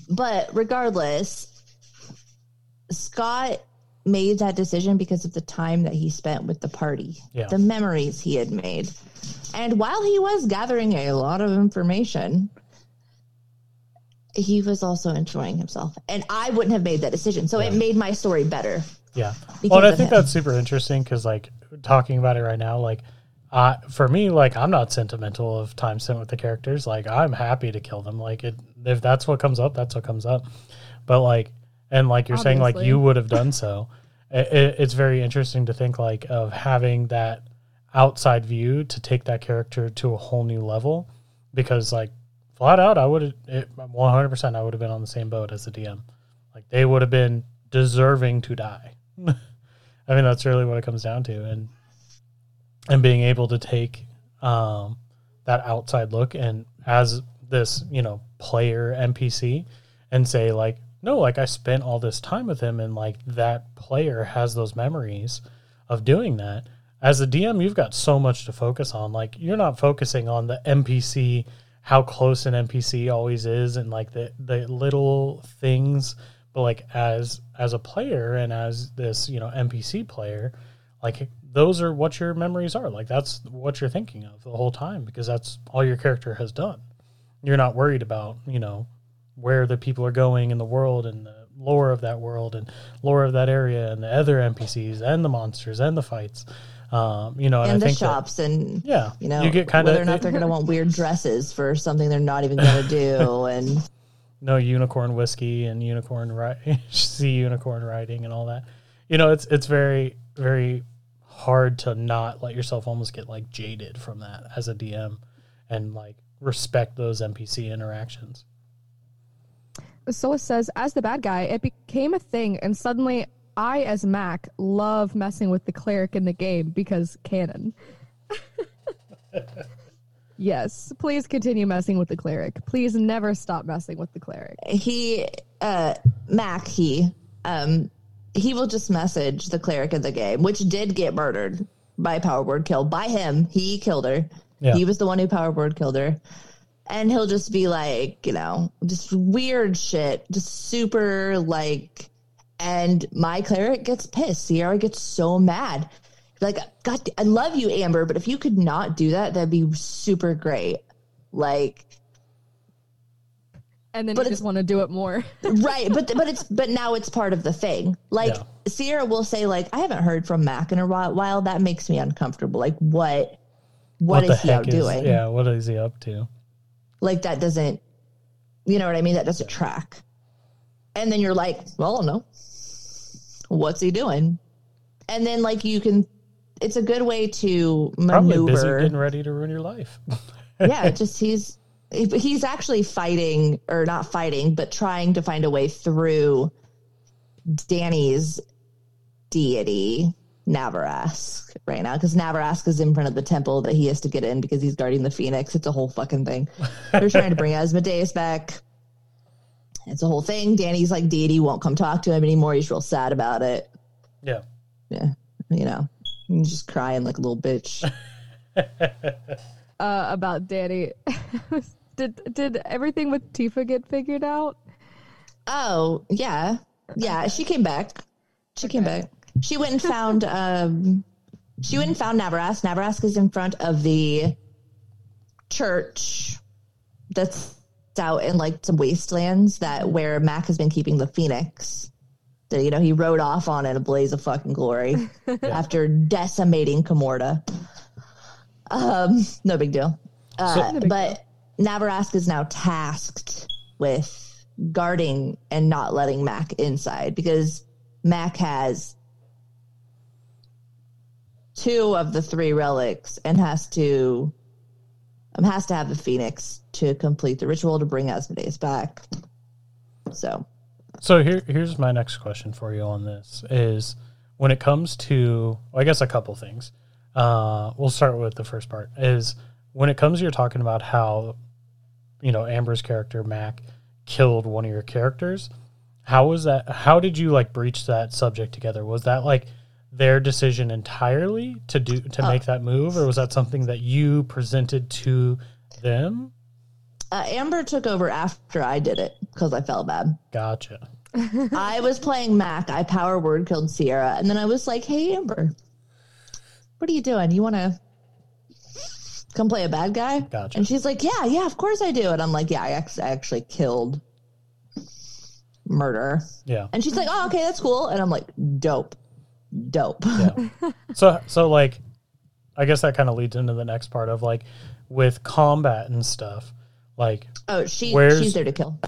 but regardless, Scott made that decision because of the time that he spent with the party, Yeah. the memories he had made. And while he was gathering a lot of information, he was also enjoying himself. And I wouldn't have made that decision. So it made my story better. Yeah. Well, and I think him. that's super interesting because, like, talking about it right now, like, uh, for me, like, I'm not sentimental of time spent with the characters. Like, I'm happy to kill them. Like, it, if that's what comes up, that's what comes up. But, like, and like you're saying, like, you would have done so. It, it, it's very interesting to think, like, of having that outside view to take that character to a whole new level because, like, flat out, I would have, 100%, I would have been on the same boat as the DM. Like, they would have been deserving to die. I mean, that's really what it comes down to, and and being able to take um, that outside look and as this you know player NPC and say like, no, like I spent all this time with him, and like that player has those memories of doing that. As a DM, you've got so much to focus on. Like you're not focusing on the NPC, how close an NPC always is, and like the the little things but like as as a player and as this you know npc player like those are what your memories are. Like that's what you're thinking of the whole time because that's all your character has done. You're not worried about you know where the people are going in the world and the lore of that world and lore of that area and the other npcs and the monsters and the fights um, you know and, And I the think that- shops and yeah you know you get kind of whether or not they're going to want weird dresses for something they're not even going to do and no unicorn whiskey and unicorn ri- see unicorn riding and all that. You know, it's it's very very hard to not let yourself almost get like jaded from that as a DM and like respect those NPC interactions. Sola says, as the bad guy, it became a thing, and suddenly I, as Mac, love messing with the cleric in the game because canon. yes, please continue messing with the cleric. Please never stop messing with the cleric. he uh mac he um he will just message the cleric of the game which did get murdered by power word kill by him he killed her Yeah. he was the one who power word killed her and he'll just be like you know just weird shit just super like and my cleric gets pissed sierra gets so mad like god i love you amber but if you could not do that that'd be super great like And then But you just want to do it more. right but but it's but now it's part of the thing like Yeah. sierra will say like i haven't heard from mac in a while that makes me uncomfortable like what what the is he out heck doing? Yeah, what is he up to? Like that doesn't, you know what I mean? That doesn't track. And then you're like, well, know. What's he doing? And then like you can, it's a good way to maneuver. Probably busy getting ready to ruin your life. yeah, just he's he's actually fighting or not fighting, but trying to find a way through Danny's deity Navarask right now because Navarask is in front of the temple that he has to get in because he's guarding the phoenix. It's a whole fucking thing. They're trying to bring Asmodeus back. It's a whole thing. Danny's like deity won't come talk to him anymore. He's real sad about it. yeah. Yeah, you know, he's just crying like a little bitch. Uh, about Danny. did did everything with Tifa get figured out? Oh, yeah. Yeah, she came back. She came back. She went and found um she went and found Navarask. Navarask is in front of the church that's out in like some wastelands that where Mac has been keeping the Phoenix. That you know he rode off on in a blaze of fucking glory after decimating Comorta. Um, no big deal. Uh, So- but Navarask is now tasked with guarding and not letting Mac inside because Mac has two of the three relics and has to um, has to have the phoenix to complete the ritual to bring Asmodeus back. So So here, here's my next question for you on this: is when it comes to, well, I guess a couple things. Uh, we'll start with the first part. Is when it comes, to you're talking about how, you know, Amber's character Mac killed one of your characters. How was that? How did you like breach that subject together? Was that like their decision entirely to do to make that move, or was that something that you presented to them? Uh, Amber took over after I did it because I felt bad. Gotcha. I was playing Mac. I power word killed Sierra, and then I was like, "Hey, Amber, what are you doing? You want to come play a bad guy?" Gotcha. And she's like, "Yeah, yeah, of course I do." And I'm like, "Yeah, I act- I actually killed murder." Yeah. And she's like, "Oh, okay, that's cool." And I'm like, "Dope, dope." Yeah. so so like I guess that kind of leads into the next part of like with combat and stuff. Like oh, she she's there to kill.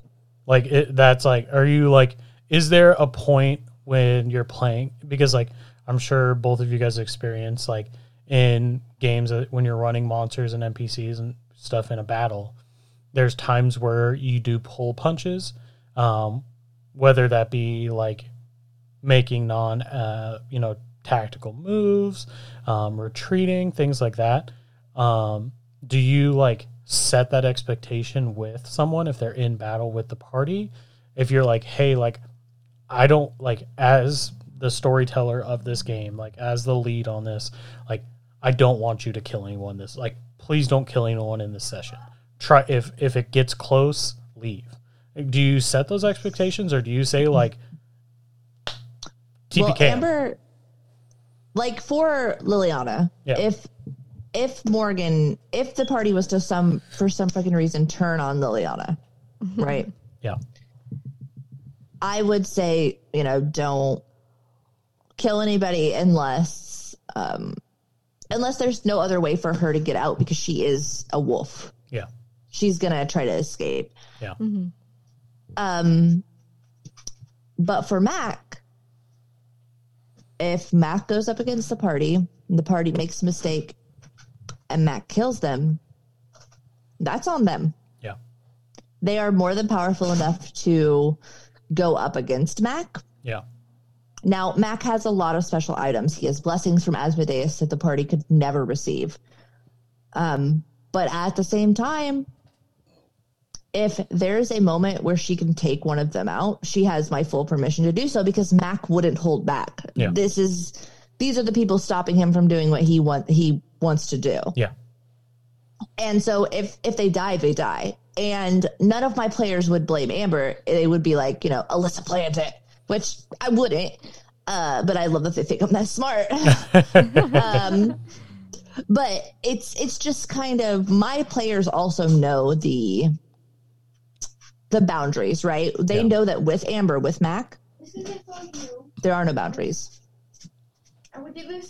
like it, that's like are you like is there a point when you're playing because like I'm sure both of you guys experience like in games that when you're running monsters and NPCs and stuff in a battle there's times where you do pull punches um whether that be like making non uh you know tactical moves um retreating things like that um do you like set that expectation with someone if they're in battle with the party if you're like hey like i don't like as the storyteller of this game like as the lead on this like i don't want you to kill anyone this like please don't kill anyone in this session try if if it gets close leave do you set those expectations or do you say like TPK? Well, Amber, like for Liliana, Yeah. if if Morgan, if the party was to some for some fucking reason turn on Liliana, right? yeah I would say, you know, don't kill anybody unless um unless there's no other way for her to get out because she is a wolf. yeah She's gonna try to escape. yeah Um but for Mac, if Mac goes up against the party and the party makes a mistake and Mac kills them, that's on them. yeah They are more than powerful enough to go up against Mac. yeah Now, Mac has a lot of special items. He has blessings from Asmodeus that the party could never receive. Um, but at the same time, if there's a moment where she can take one of them out, she has my full permission to do so because Mac wouldn't hold back. Yeah. This is these are the people stopping him from doing what he want he wants to do. yeah And so if if they die, they die. And none of my players would blame Amber. They would be like, you know, Alyssa planned it, which I wouldn't. Uh, but I love that they think I'm that smart. um, but it's it's just kind of my players also know the the boundaries, right? They Yeah. know that with Amber, with Mac, there are no boundaries.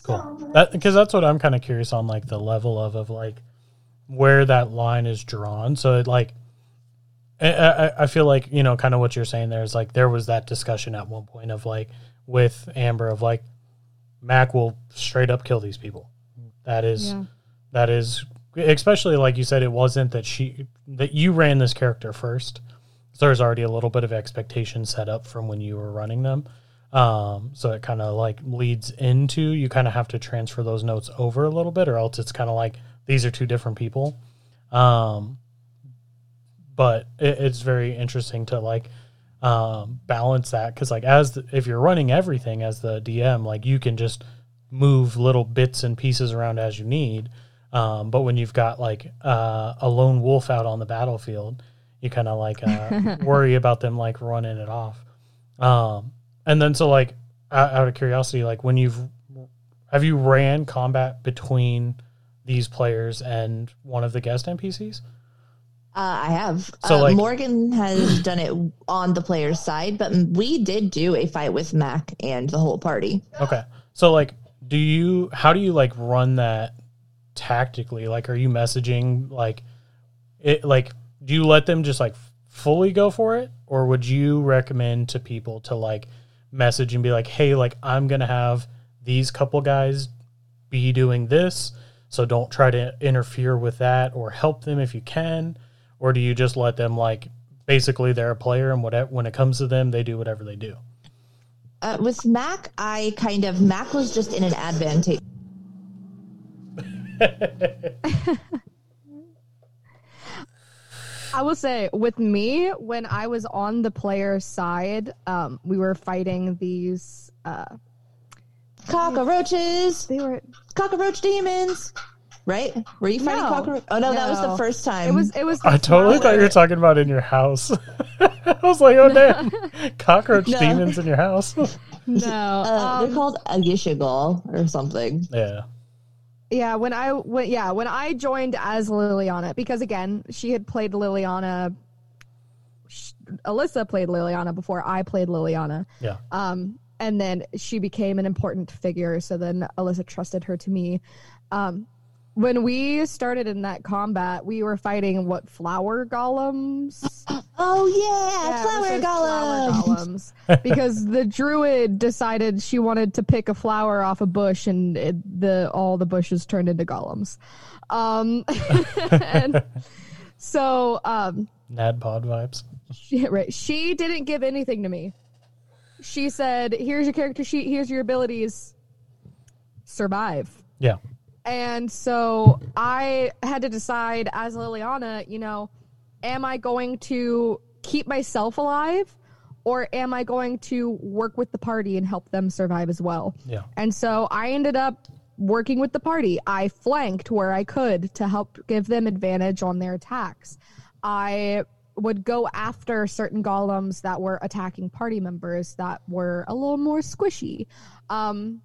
Cool. That because that's what I'm kind of curious on, like the level of of like where that line is drawn. So it like, I, I, I feel like you know, kind of what you're saying there is like there was that discussion at one point of like with Amber of like Mac will straight up kill these people. That is Yeah. that is especially like you said it wasn't that she that you ran this character first so there's already a little bit of expectation set up from when you were running them um, so it kind of like leads into you kind of have to transfer those notes over a little bit or else it's kind of like these are two different people. Um, but it, it's very interesting to like um, balance that because like as the, if you're running everything as the dm like you can just move little bits and pieces around as you need. Um, but when you've got like uh, a lone wolf out on the battlefield you kind of like uh, worry about them like running it off. Um, and then so like out, out of curiosity like when you've have you ran combat between these players and one of the guest npcs Uh, I have. So, uh, like- Morgan has done it on the player's side, but we did do a fight with Mac and the whole party. Okay. So like do you how do you like run that tactically? Like are you messaging like it like do you let them just like fully go for it or would you recommend to people to like message and be like, "Hey, like I'm to have these couple guys be doing this, so don't try to interfere with that or help them if you can?" Or do you just let them like basically they're a player and whatever when it comes to them, they do whatever they do? Uh, with Mac, I kind of Mac was just in an advantage. I will say, with me, when I was on the player's side, um, we were fighting these. Uh, Cockroaches, they were. cockroach demons, right? Were you fighting No. cockroach? Oh no, that was the first time. It was. It was. I totally thought you were talking about in your house. I was like, oh damn, cockroach No. demons in your house. No. Uh, um, they're called a Yishigal or something. yeah, Yeah, when I went, yeah, when I joined as Liliana, because again, she had played Liliana. sh- Alyssa played Liliana before I played Liliana. yeah, Um, and then she became an important figure. So then Alyssa trusted her to me. Um, when we started in that combat, we were fighting what flower golems. Oh yeah, Yeah, flower it was golem. flower golems. because the druid decided she wanted to pick a flower off a bush, and it, the all the bushes turned into golems. Um, and so um, NADDPOD vibes. she, right, she didn't give anything to me. She said, "Here's your character sheet. Here's your abilities. Survive." Yeah, And so I had to decide as Liliana, you know, am I going to keep myself alive or am I going to work with the party and help them survive as well? yeah, And so I ended up working with the party. I flanked where I could to help give them advantage on their attacks. I would go after certain golems that were attacking party members that were a little more squishy. Um,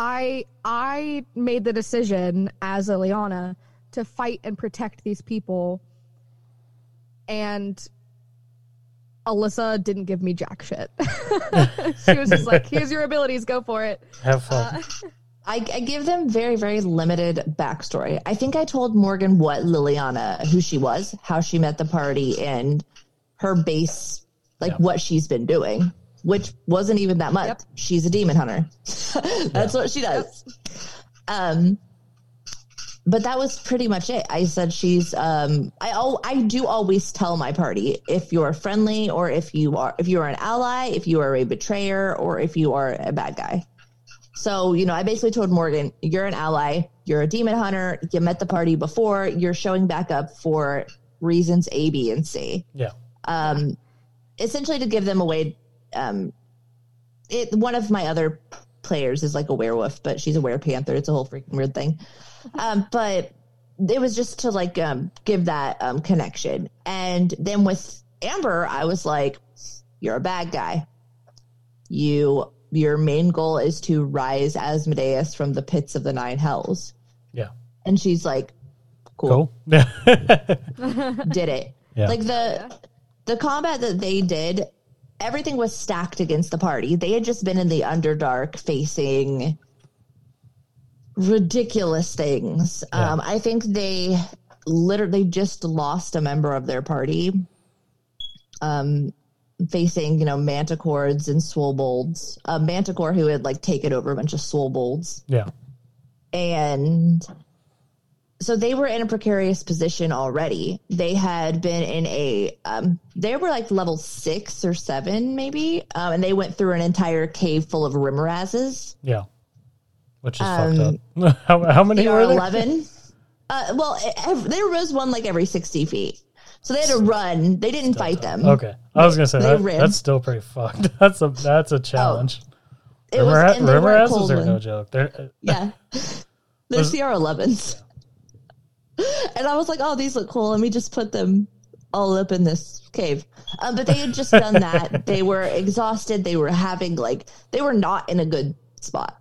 I I made the decision as Eliana to fight and protect these people, and Alyssa didn't give me jack shit. she was just like, "Here's your abilities, go for it." have fun. Uh, I, I give them very, very limited backstory. I think I told Morgan what Liliana, who she was, how she met the party, and her base, like Yeah. what she's been doing, which wasn't even that much. Yep. She's a demon hunter. That's what she does. Um, but that was pretty much it. I said she's. Um, I al- I do always tell my party if you're friendly or if you are if you are an ally, if you are a betrayer, or if you are a bad guy. So, you know, I basically told Morgan, you're an ally, you're a demon hunter, you met the party before, you're showing back up for reasons A, B, and C. yeah, Um, essentially to give them a way. Um, it one of my other players is like a werewolf, but she's a werepanther. It's a whole freaking weird thing. Um, but it was just to like um, give that um, connection. And then with Amber, I was like, "You're a bad guy. You your main goal is to rise Asmodeus from the pits of the nine hells." yeah. And she's like, "Cool." Cool. did it. Yeah. Like the the combat that they did, everything was stacked against the party. They had just been in the Underdark facing ridiculous things. Yeah. Um, I think they literally just lost a member of their party. Um, facing you know manticores and swobolds. A manticore who had like taken over a bunch of swobolds, Yeah. and so they were in a precarious position already. They had been in a um, they were like level six or seven maybe, um, and they went through an entire cave full of remorhazes. Yeah. Which is Um, fucked up. how, how many were there? 11. Uh, well, there was one like every 60 feet. So they had to run. They didn't fight them. Okay. I was gonna say that, that's still pretty fucked. That's a that's a challenge. It was, Rimmer, and they were remorhazes cold are no joke. They're uh, Yeah. They're CR11s. And I was like, oh, these look cool. Let me just put them all up in this cave. Um, but they had just done that. they were exhausted. They were having, like, they were not in a good spot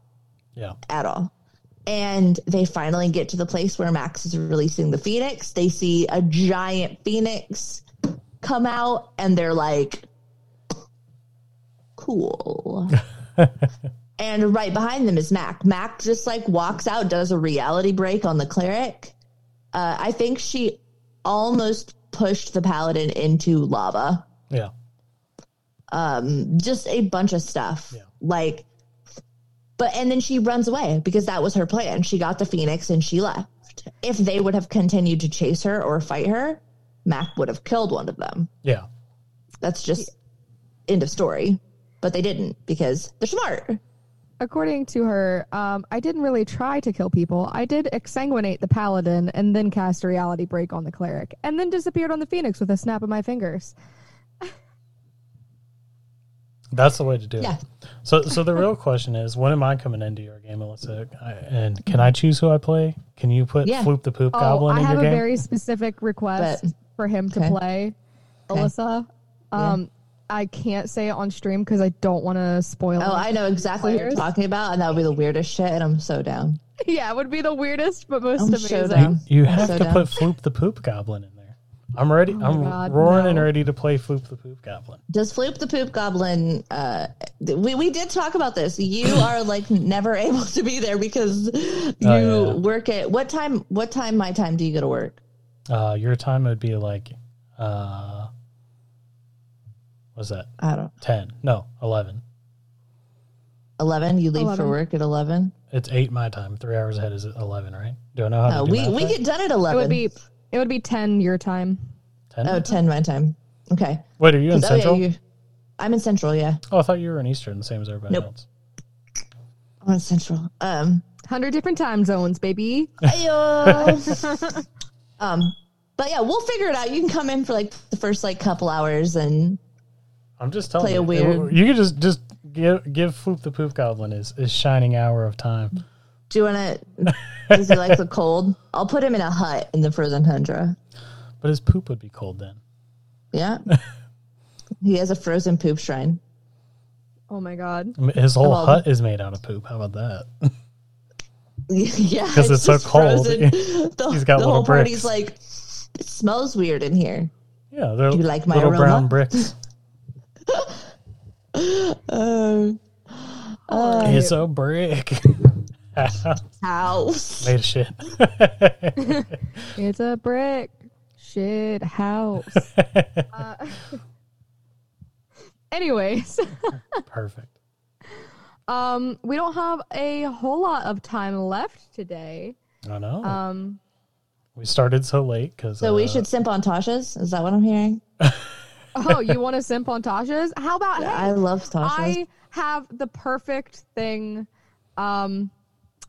yeah. at all. And they finally get to the place where Max is releasing the Phoenix. They see a giant Phoenix come out and they're like, cool. and right behind them is Mac. Mac just like walks out, does a reality break on the cleric. Uh, I think she almost pushed the paladin into lava. Yeah. Um, just a bunch of stuff. Yeah. Like, but and then she runs away because that was her plan. She got the phoenix and she left. If they would have continued to chase her or fight her, Mac would have killed one of them. Yeah. That's just end of story. But they didn't because they're smart. According to her, um, I didn't really try to kill people. I did exsanguinate the paladin and then cast a reality break on the cleric, and then disappeared on the phoenix with a snap of my fingers. That's the way to do Yeah. it. So, so the real question is, when am I coming into your game, Alyssa? I, and can I choose who I play? Can you put Yeah. Floop the Poop Oh, Goblin I in have a very specific request But- for him to Okay. play, Okay. Alyssa. Um, I can't say it on stream because I don't want to spoil. It. Oh. I know exactly what you're talking about, and that would be the weirdest shit, and I'm so down. yeah, it would be the weirdest but most I'm amazing. so down. you I'm have so to down. put Floop the Poop Goblin in there. I'm ready. my I'm God, roaring and ready to play Floop the Poop Goblin. Does Floop the Poop Goblin? Uh, we we did talk about this. You are like never able to be there because you Oh, yeah. work at what time? What time? My time? Do you go to work? Uh, your time would be like, uh, what's that? I don't. 10. No, 11. Eleven. You leave 11. for work at eleven. It's 8 my time. Three hours ahead is 11, right? Do I know how Oh, to do we we right? get done at 11. It eleven. would be it would be ten your time. 10? oh 10 my time. Okay. Wait, are you in Oh, yeah, Central? I'm in Central. Yeah, oh, I thought you were in Eastern, the same as everybody Nope. else. I'm in Central. Um. Hundred different time zones, baby. Ayo. um. But yeah, we'll figure it out. You can come in for like the first like couple hours and I'm just telling Play you. a weird- You could just just give give Floop the Poop Goblin his, his shining hour of time. do you want to? Does he like the cold? I'll put him in a hut in the frozen tundra. But his poop would be cold then. Yeah. he has a frozen poop shrine. Oh my god. His whole Well- hut is made out of poop. How about that? yeah. Because it's so cold. The, He's got the little whole party's like, it smells weird in here. Yeah, they're you like my little aroma? brown bricks. Uh, uh, it's a brick. house. Made of shit. It's a brick shit house. uh, anyways, Perfect. um, we don't have a whole lot of time left today. I know. Um, we started so late because So we should simp on Tasha's. Is that what I'm hearing? Oh, you want to simp on Tasha's? How about I love Tasha's. I have the perfect thing um,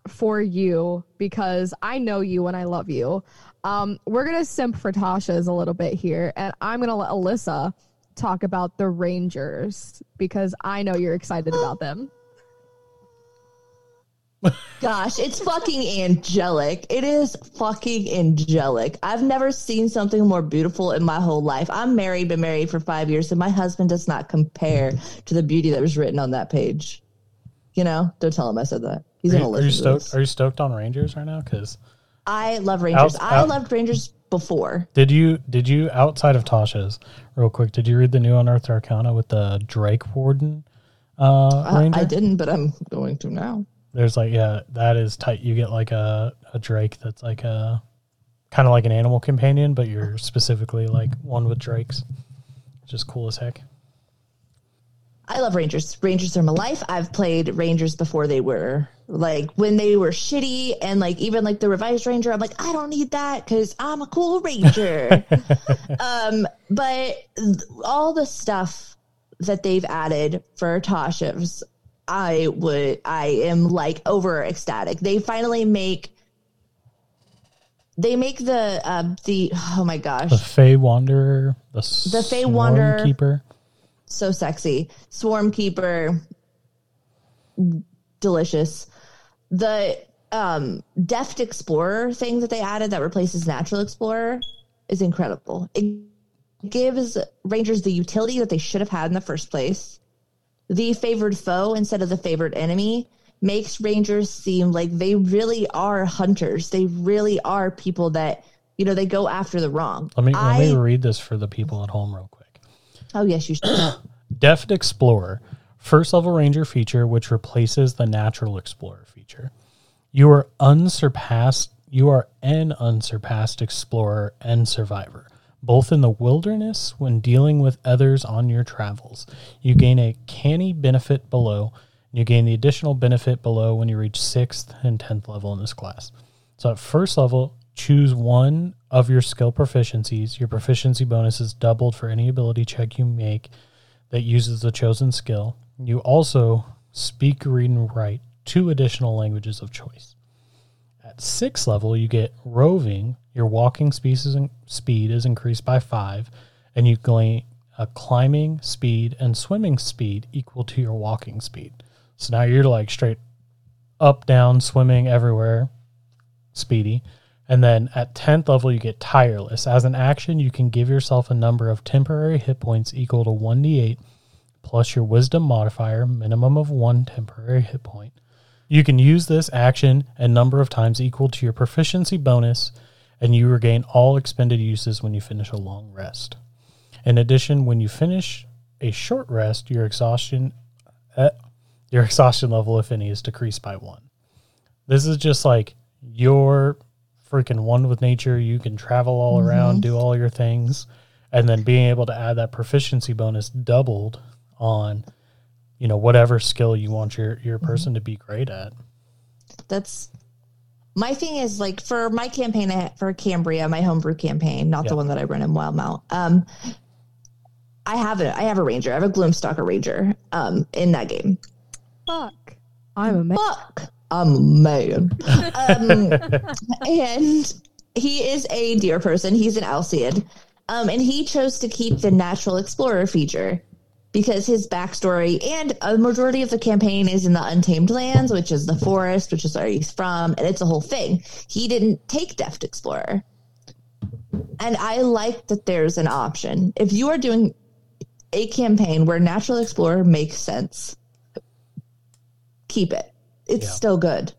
for you because I know you and I love you. Um, we're gonna simp for Tasha's a little bit here, and I'm gonna let Alyssa talk about the Rangers because I know you're excited about them. Gosh, it's fucking angelic. It is fucking angelic. I've never seen something more beautiful in my whole life. I'm married, been married for five years, and my husband does not compare to the beauty that was written on that page. You know, don't tell him I said that. He's Are gonna you, are you to stoked? Are you stoked on Rangers right now? Because I love Rangers. Out- I loved Rangers before. did you did you outside of Tasha's real quick? Did you read the new Unearthed Arcana with the Drake Warden uh, Ranger? I didn't, but I'm going to now. There's like yeah, that is tight. You get like a a drake that's like a kind of like an animal companion, but you're specifically like one with drakes. Just cool as heck. I love Rangers. Rangers are my life. I've played Rangers before they were like when they were shitty and like even like the revised Ranger. I'm like, I don't need that because I'm a cool Ranger. um, but all the stuff that they've added for Tasha's, I would, I am like over ecstatic. They finally make. They make the uh, the oh my gosh The Fey Wanderer, the The Fey Wanderer. Keeper. so sexy. Swarm Keeper, delicious. The um, Deft Explorer thing that they added that replaces Natural Explorer is incredible. It gives Rangers the utility that they should have had in the first place. The favored foe instead of the favored enemy makes Rangers seem like they really are hunters. They really are people that you know they go after the wrong. Let me I, let me read this for the people at home real quick. oh yes, you should. Deft Explorer, first level ranger feature which replaces the natural explorer feature. You are unsurpassed you are an unsurpassed explorer and survivor, both in the wilderness when dealing with others on your travels. You gain a canny benefit below. You gain the additional benefit below when you reach 6th and 10th level in this class. So at first level, choose one of your skill proficiencies. Your proficiency bonus is doubled for any ability check you make that uses the chosen skill. You also speak, read, and write two additional languages of choice. At sixth level, you get roving. Your walking speed is, increased by five, and you gain a climbing speed and swimming speed equal to your walking speed. So now you're like straight up, down, swimming everywhere, speedy. And then at 10th level, you get tireless. As an action, you can give yourself a number of temporary hit points equal to 1d8 plus your wisdom modifier, minimum of one temporary hit point. You can use this action a number of times equal to your proficiency bonus, and you regain all expended uses when you finish a long rest. In addition, when you finish a short rest, your exhaustion, uh, your exhaustion level, if any, is decreased by one. This is just like you're freaking one with nature. You can travel all around, do all your things, and then being able to add that proficiency bonus doubled on, you know, whatever skill you want your your person to be great at. that's my thing is like for my campaign for Cambria, my homebrew campaign, not Yeah. the one that I run in Wildemount. Um, I have a I have a ranger. I have a Gloomstalker ranger. Um, in that game. Fuck. I'm a man. Fuck, I'm a man. um, and he is a deer person. He's an Alcid. Um, and he chose to keep the natural explorer feature because his backstory and a majority of the campaign is in the untamed lands, which is the forest, which is where he's from, and it's a whole thing. He didn't take Deft Explorer. And I like that there's an option. If you are doing a campaign where Natural Explorer makes sense, keep it. It's Yeah. still good.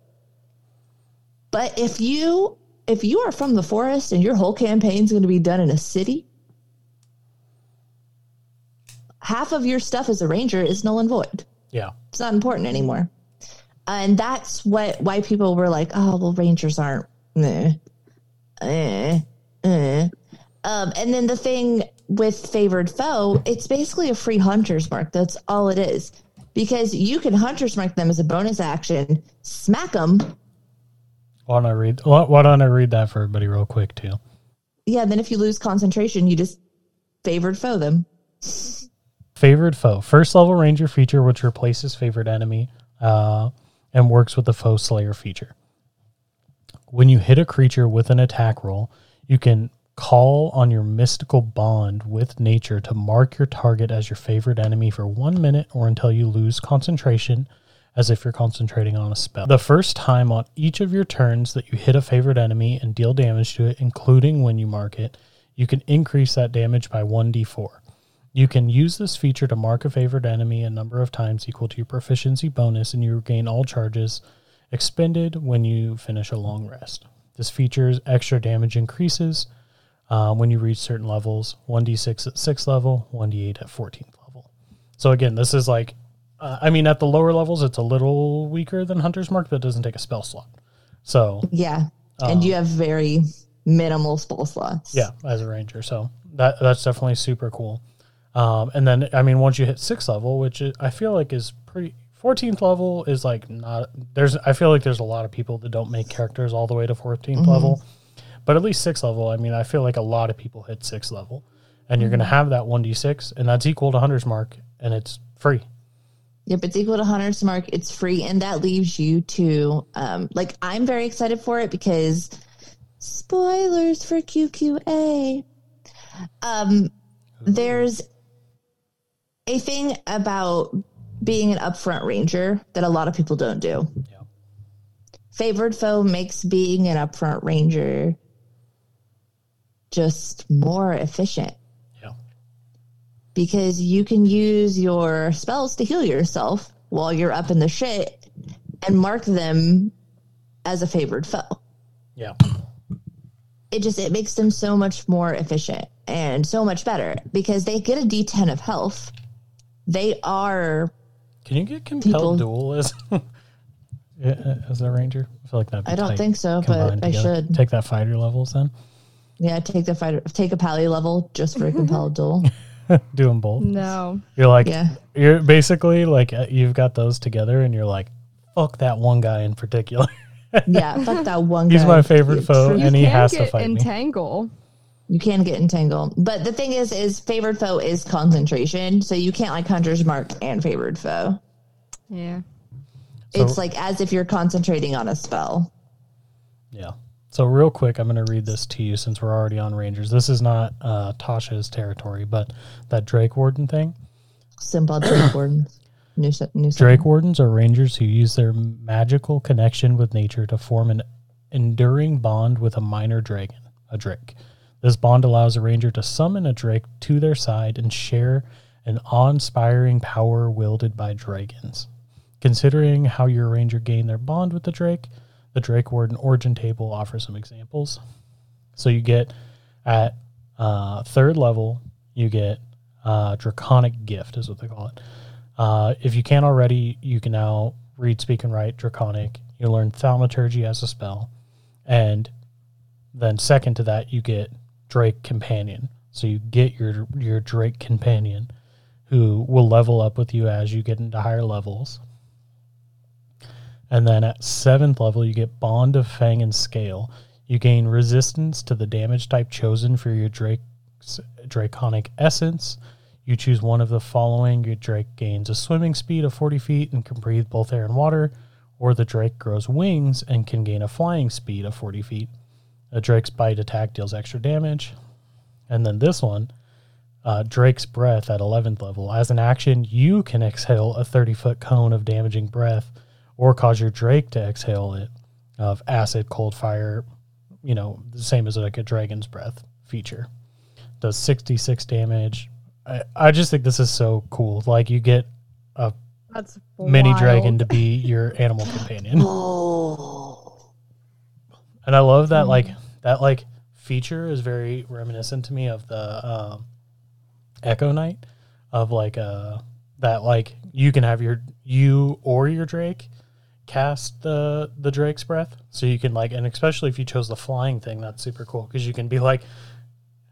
But if you if you are from the forest and your whole campaign is going to be done in a city, half of your stuff as a ranger is null and void. Yeah. It's not important anymore. And that's what why people were like, "Oh, well, rangers aren't." Eh, eh, eh. Um, and then the thing with favored foe, it's basically a free hunter's mark. That's all it is. Because you can hunter's mark them as a bonus action, smack them, Why don't I read? Why, why don't I read that for everybody real quick too? yeah. Then if you lose concentration, you just favored foe them. Favored foe. First level ranger feature which replaces favored enemy uh, and works with the foe slayer feature. When you hit a creature with an attack roll, you can call on your mystical bond with nature to mark your target as your favorite enemy for one minute or until you lose concentration as if you're concentrating on a spell. The first time on each of your turns that you hit a favorite enemy and deal damage to it, including when you mark it, you can increase that damage by 1d4. You can use this feature to mark a favored enemy a number of times equal to your proficiency bonus, and you regain all charges expended when you finish a long rest. This feature's extra damage increases uh, when you reach certain levels 1d6 at 6th level, 1d8 at 14th level. So, again, this is like uh, I mean, at the lower levels, it's a little weaker than Hunter's Mark, but it doesn't take a spell slot. So Yeah. and you have very minimal spell slots. yeah, as a ranger, so that that's definitely super cool. Um, and then I mean, once you hit sixth level, which I feel like is pretty. 14th level is like not there's I feel like there's a lot of people that don't make characters all the way to 14th level. But at least 6th level, I mean, I feel like a lot of people hit 6th level. And you're going to have that 1d6 and that's equal to Hunter's Mark and it's free. Yep, it's equal to Hunter's Mark. It's free, and that leaves you to um, like I'm very excited for it because spoilers for QQA. Um, there's a thing about being an upfront ranger that a lot of people don't do. Yeah. Favored foe makes being an upfront ranger just more efficient Yeah. because you can use your spells to heal yourself while you're up in the shit and mark them as a favored foe. Yeah. It just it makes them so much more efficient and so much better because they get a D10 of health. They are Can you get compelled People- duel as as a ranger? I feel like that. I don't think so, but I should. take that fighter levels then. yeah, take the fighter take a pally level just for a compelled duel. Do them both. No. You're like, Yeah. you're basically like uh, you've got those together, and you're like, fuck that one guy in particular. Yeah, fuck that one Guy. He's my favorite foe, You and he has to fight me. entangle. You can get entangled. But the thing is, is favored foe is concentration. So you can't like hunter's mark and favored foe. Yeah. So- it's like as if you're concentrating on a spell. Yeah. So real quick, I'm going to read this to you since we're already on Rangers. This is not uh, Tasha's territory, but that Drake Warden thing. Simple Drake Wardens. New, new Drake Wardens are rangers who use their magical connection with nature to form an enduring bond with a minor dragon, a drake. This bond allows a ranger to summon a drake to their side and share an awe-inspiring power wielded by dragons. Considering how your ranger gained their bond with the drake, the Drake Warden origin table offers some examples. So you get at uh, third level, you get uh, Draconic Gift, is what they call it. Uh, if you can't already, you can now read, speak, and write Draconic. You learn Thaumaturgy as a spell. And then, second to that, you get Drake Companion. So you get your your Drake Companion, who will level up with you as you get into higher levels. And then at seventh level, you get Bond of Fang and Scale. You gain resistance to the damage type chosen for your Drake's Draconic Essence. You choose one of the following. Your Drake gains a swimming speed of 40 feet and can breathe both air and water, or the Drake grows wings and can gain a flying speed of 40 feet. A Drake's bite attack deals extra damage. And then this one, uh, Drake's Breath at 11th level. As an action, you can exhale a 30 foot cone of damaging breath or cause your Drake to exhale it of acid, cold fire, you know, the same as like a Dragon's Breath feature. Does 66 damage. I, I just think this is so cool. Like, you get a That's mini wild. dragon to be your animal companion. Oh. And I love that like that like feature is very reminiscent to me of the um, Echo Knight of like uh that like you can have your you or your Drake cast the the Drake's breath, so you can like and especially if you chose the flying thing, that's super cool because you can be like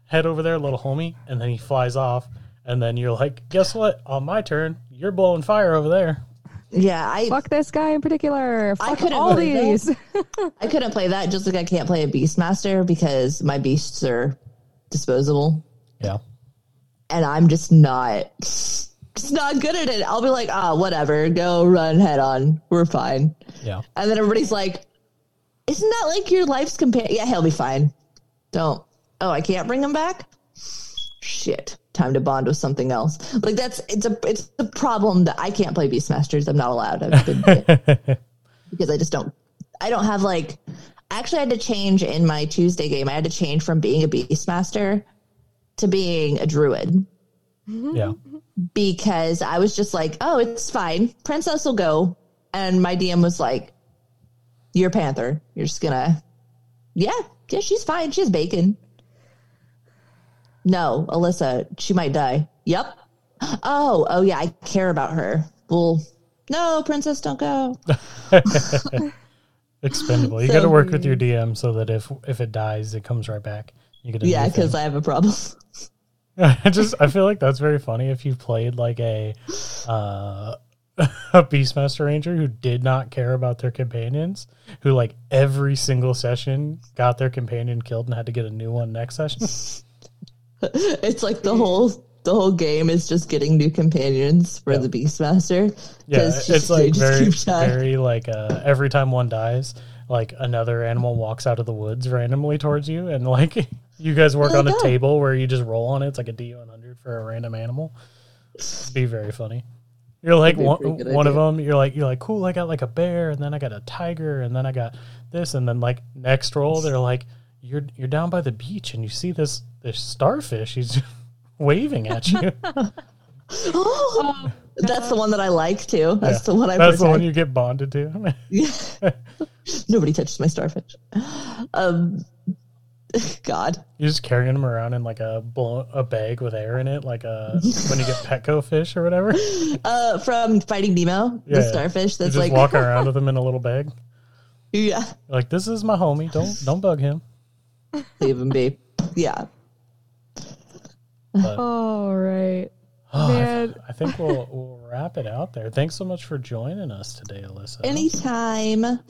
head over there, little homie, and then he flies off, and then you're like, guess what? On my turn, you're blowing fire over there. Yeah, I Fuck this guy in particular. I couldn't all these. I couldn't play that just like I can't play a Beastmaster because my beasts are disposable. Yeah. and I'm just not just not good at it. I'll be like, ah, whatever, go run head on. We're fine. Yeah. And then everybody's like, Isn't that like your life's companion? Yeah, he'll be fine. Don't. Oh, I can't bring him back? Shit. Time to bond with something else. Like that's it's a it's a problem that I can't play Beastmasters. I'm not allowed. I've been because I just don't I don't have like I actually had to change in my Tuesday game. I had to change from being a Beastmaster to being a druid mm-hmm. Yeah. because I was just like, oh, it's fine. Princess will go. And my DM was like, you're a panther. You're just gonna, yeah, yeah, she's fine. She has bacon. No, Alyssa, she might die. Yep. Oh, oh yeah, I care about her. Well, no, princess, don't go. Expendable. You So- got to work with your DM so that if if it dies, it comes right back. You get Yeah, because. I have a problem. I just I feel like that's very funny if you played like a uh a Beastmaster Ranger who did not care about their companions, who like every single session got their companion killed and had to get a new one next session. it's like the whole the whole game is just getting new companions for Yeah. the Beastmaster. Yeah, it's they like just very very like uh every time one dies, like another animal walks out of the woods randomly towards you and like you guys work Oh, on a table where you just roll on it. It's like a D100 for a random animal. It'd be very funny. You're like That'd be a one, one of them. You're like you're like cool. I got like a bear, and then I got a tiger, and then I got this, and then like next roll, they're like you're you're down by the beach, and you see this this starfish. He's waving at you. Oh, that's the one that I like too. That's Yeah. the one I That's the one you get bonded to. Nobody touches my starfish. Um, God. You're just carrying them around in like a blow, a bag with air in it, like a when you get Petco fish or whatever. Uh, from Finding Nemo, Yeah. the starfish that's just like, walking around with them in a little bag. yeah, You're like, this is my homie. Don't don't bug him. leave him be. Yeah. But All right. oh, I, Man. I think we'll we'll wrap it out there. Thanks so much for joining us today, Alyssa. Anytime.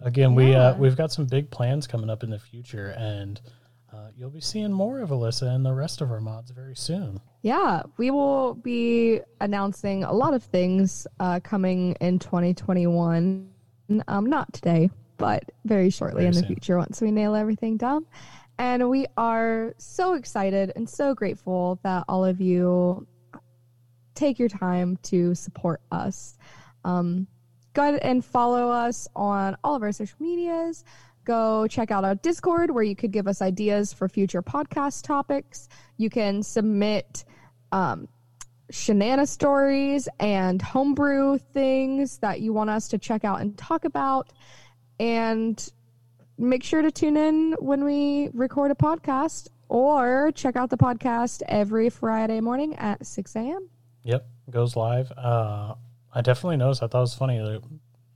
Again, we uh, we've got some big plans coming up in the future, and uh, you'll be seeing more of Alyssa and the rest of our mods very soon. Yeah, we will be announcing a lot of things uh, coming in 2021. Um, not today, but very shortly Very in the soon. future once we nail everything down. And we are so excited and so grateful that all of you take your time to support us. Um, go ahead and follow us on all of our social medias. Go check out our Discord where you could give us ideas for future podcast topics. You can submit um, shenana stories and homebrew things that you want us to check out and talk about. And make sure to tune in when we record a podcast or check out the podcast every Friday morning at 6 a.m. Yep, goes live. Uh, I definitely noticed. I thought it was funny. that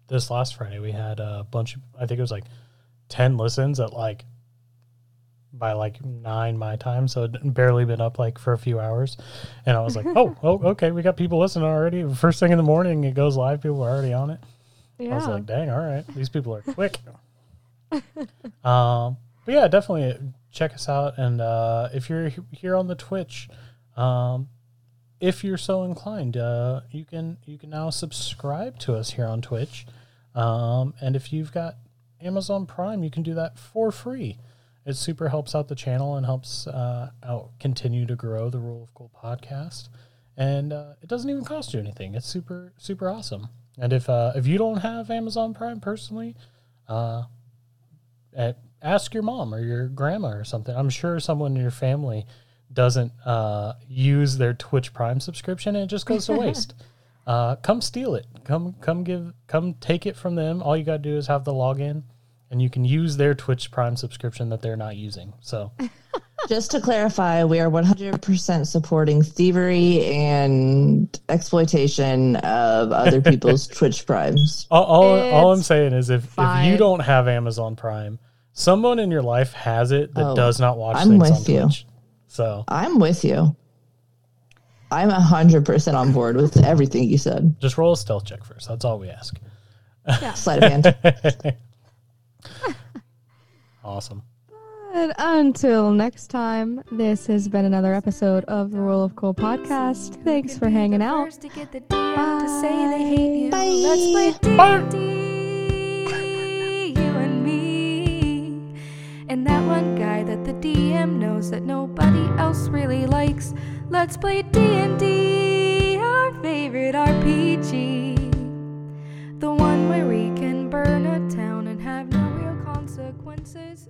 This last Friday, we had a bunch of. I think it was like ten listens at like by like nine my time, so it barely been up like for a few hours. And I was like, oh, oh, okay, we got people listening already. First thing in the morning, it goes live. People are already on it. Yeah. I was like, dang, all right, these people are quick. um, but yeah, definitely check us out. And uh, if you're here on the Twitch, um, if you're so inclined, uh, you can you can now subscribe to us here on Twitch. Um, and if you've got Amazon Prime, you can do that for free. It super helps out the channel and helps uh, out continue to grow the Rule of Cool podcast. And uh, it doesn't even cost you anything. It's super super awesome. And if uh, if you don't have Amazon Prime personally, uh, eh, ask your mom or your grandma or something. I'm sure someone in your family doesn't uh, use their Twitch Prime subscription and it just goes to waste. uh, come steal it. Come come give come take it from them. All you gotta do is have the login, and you can use their Twitch Prime subscription that they're not using. So Just to clarify, we are 100% supporting thievery and exploitation of other people's Twitch primes. all, all, all I'm saying is if, if you don't have Amazon Prime, someone in your life has it that Oh, does not watch I'm things on with you. Twitch. So I'm with you. I'm 100% on board with everything you said. just roll a stealth check first. That's all we ask. Sleight of hand. Awesome. And until next time, this has been another episode of the Rule of Cool podcast. Thanks for hanging out. First to And that one guy that the DM knows that nobody else really likes. Let's play D&D, our favorite RPG. The one where we can burn a town and have no real consequences.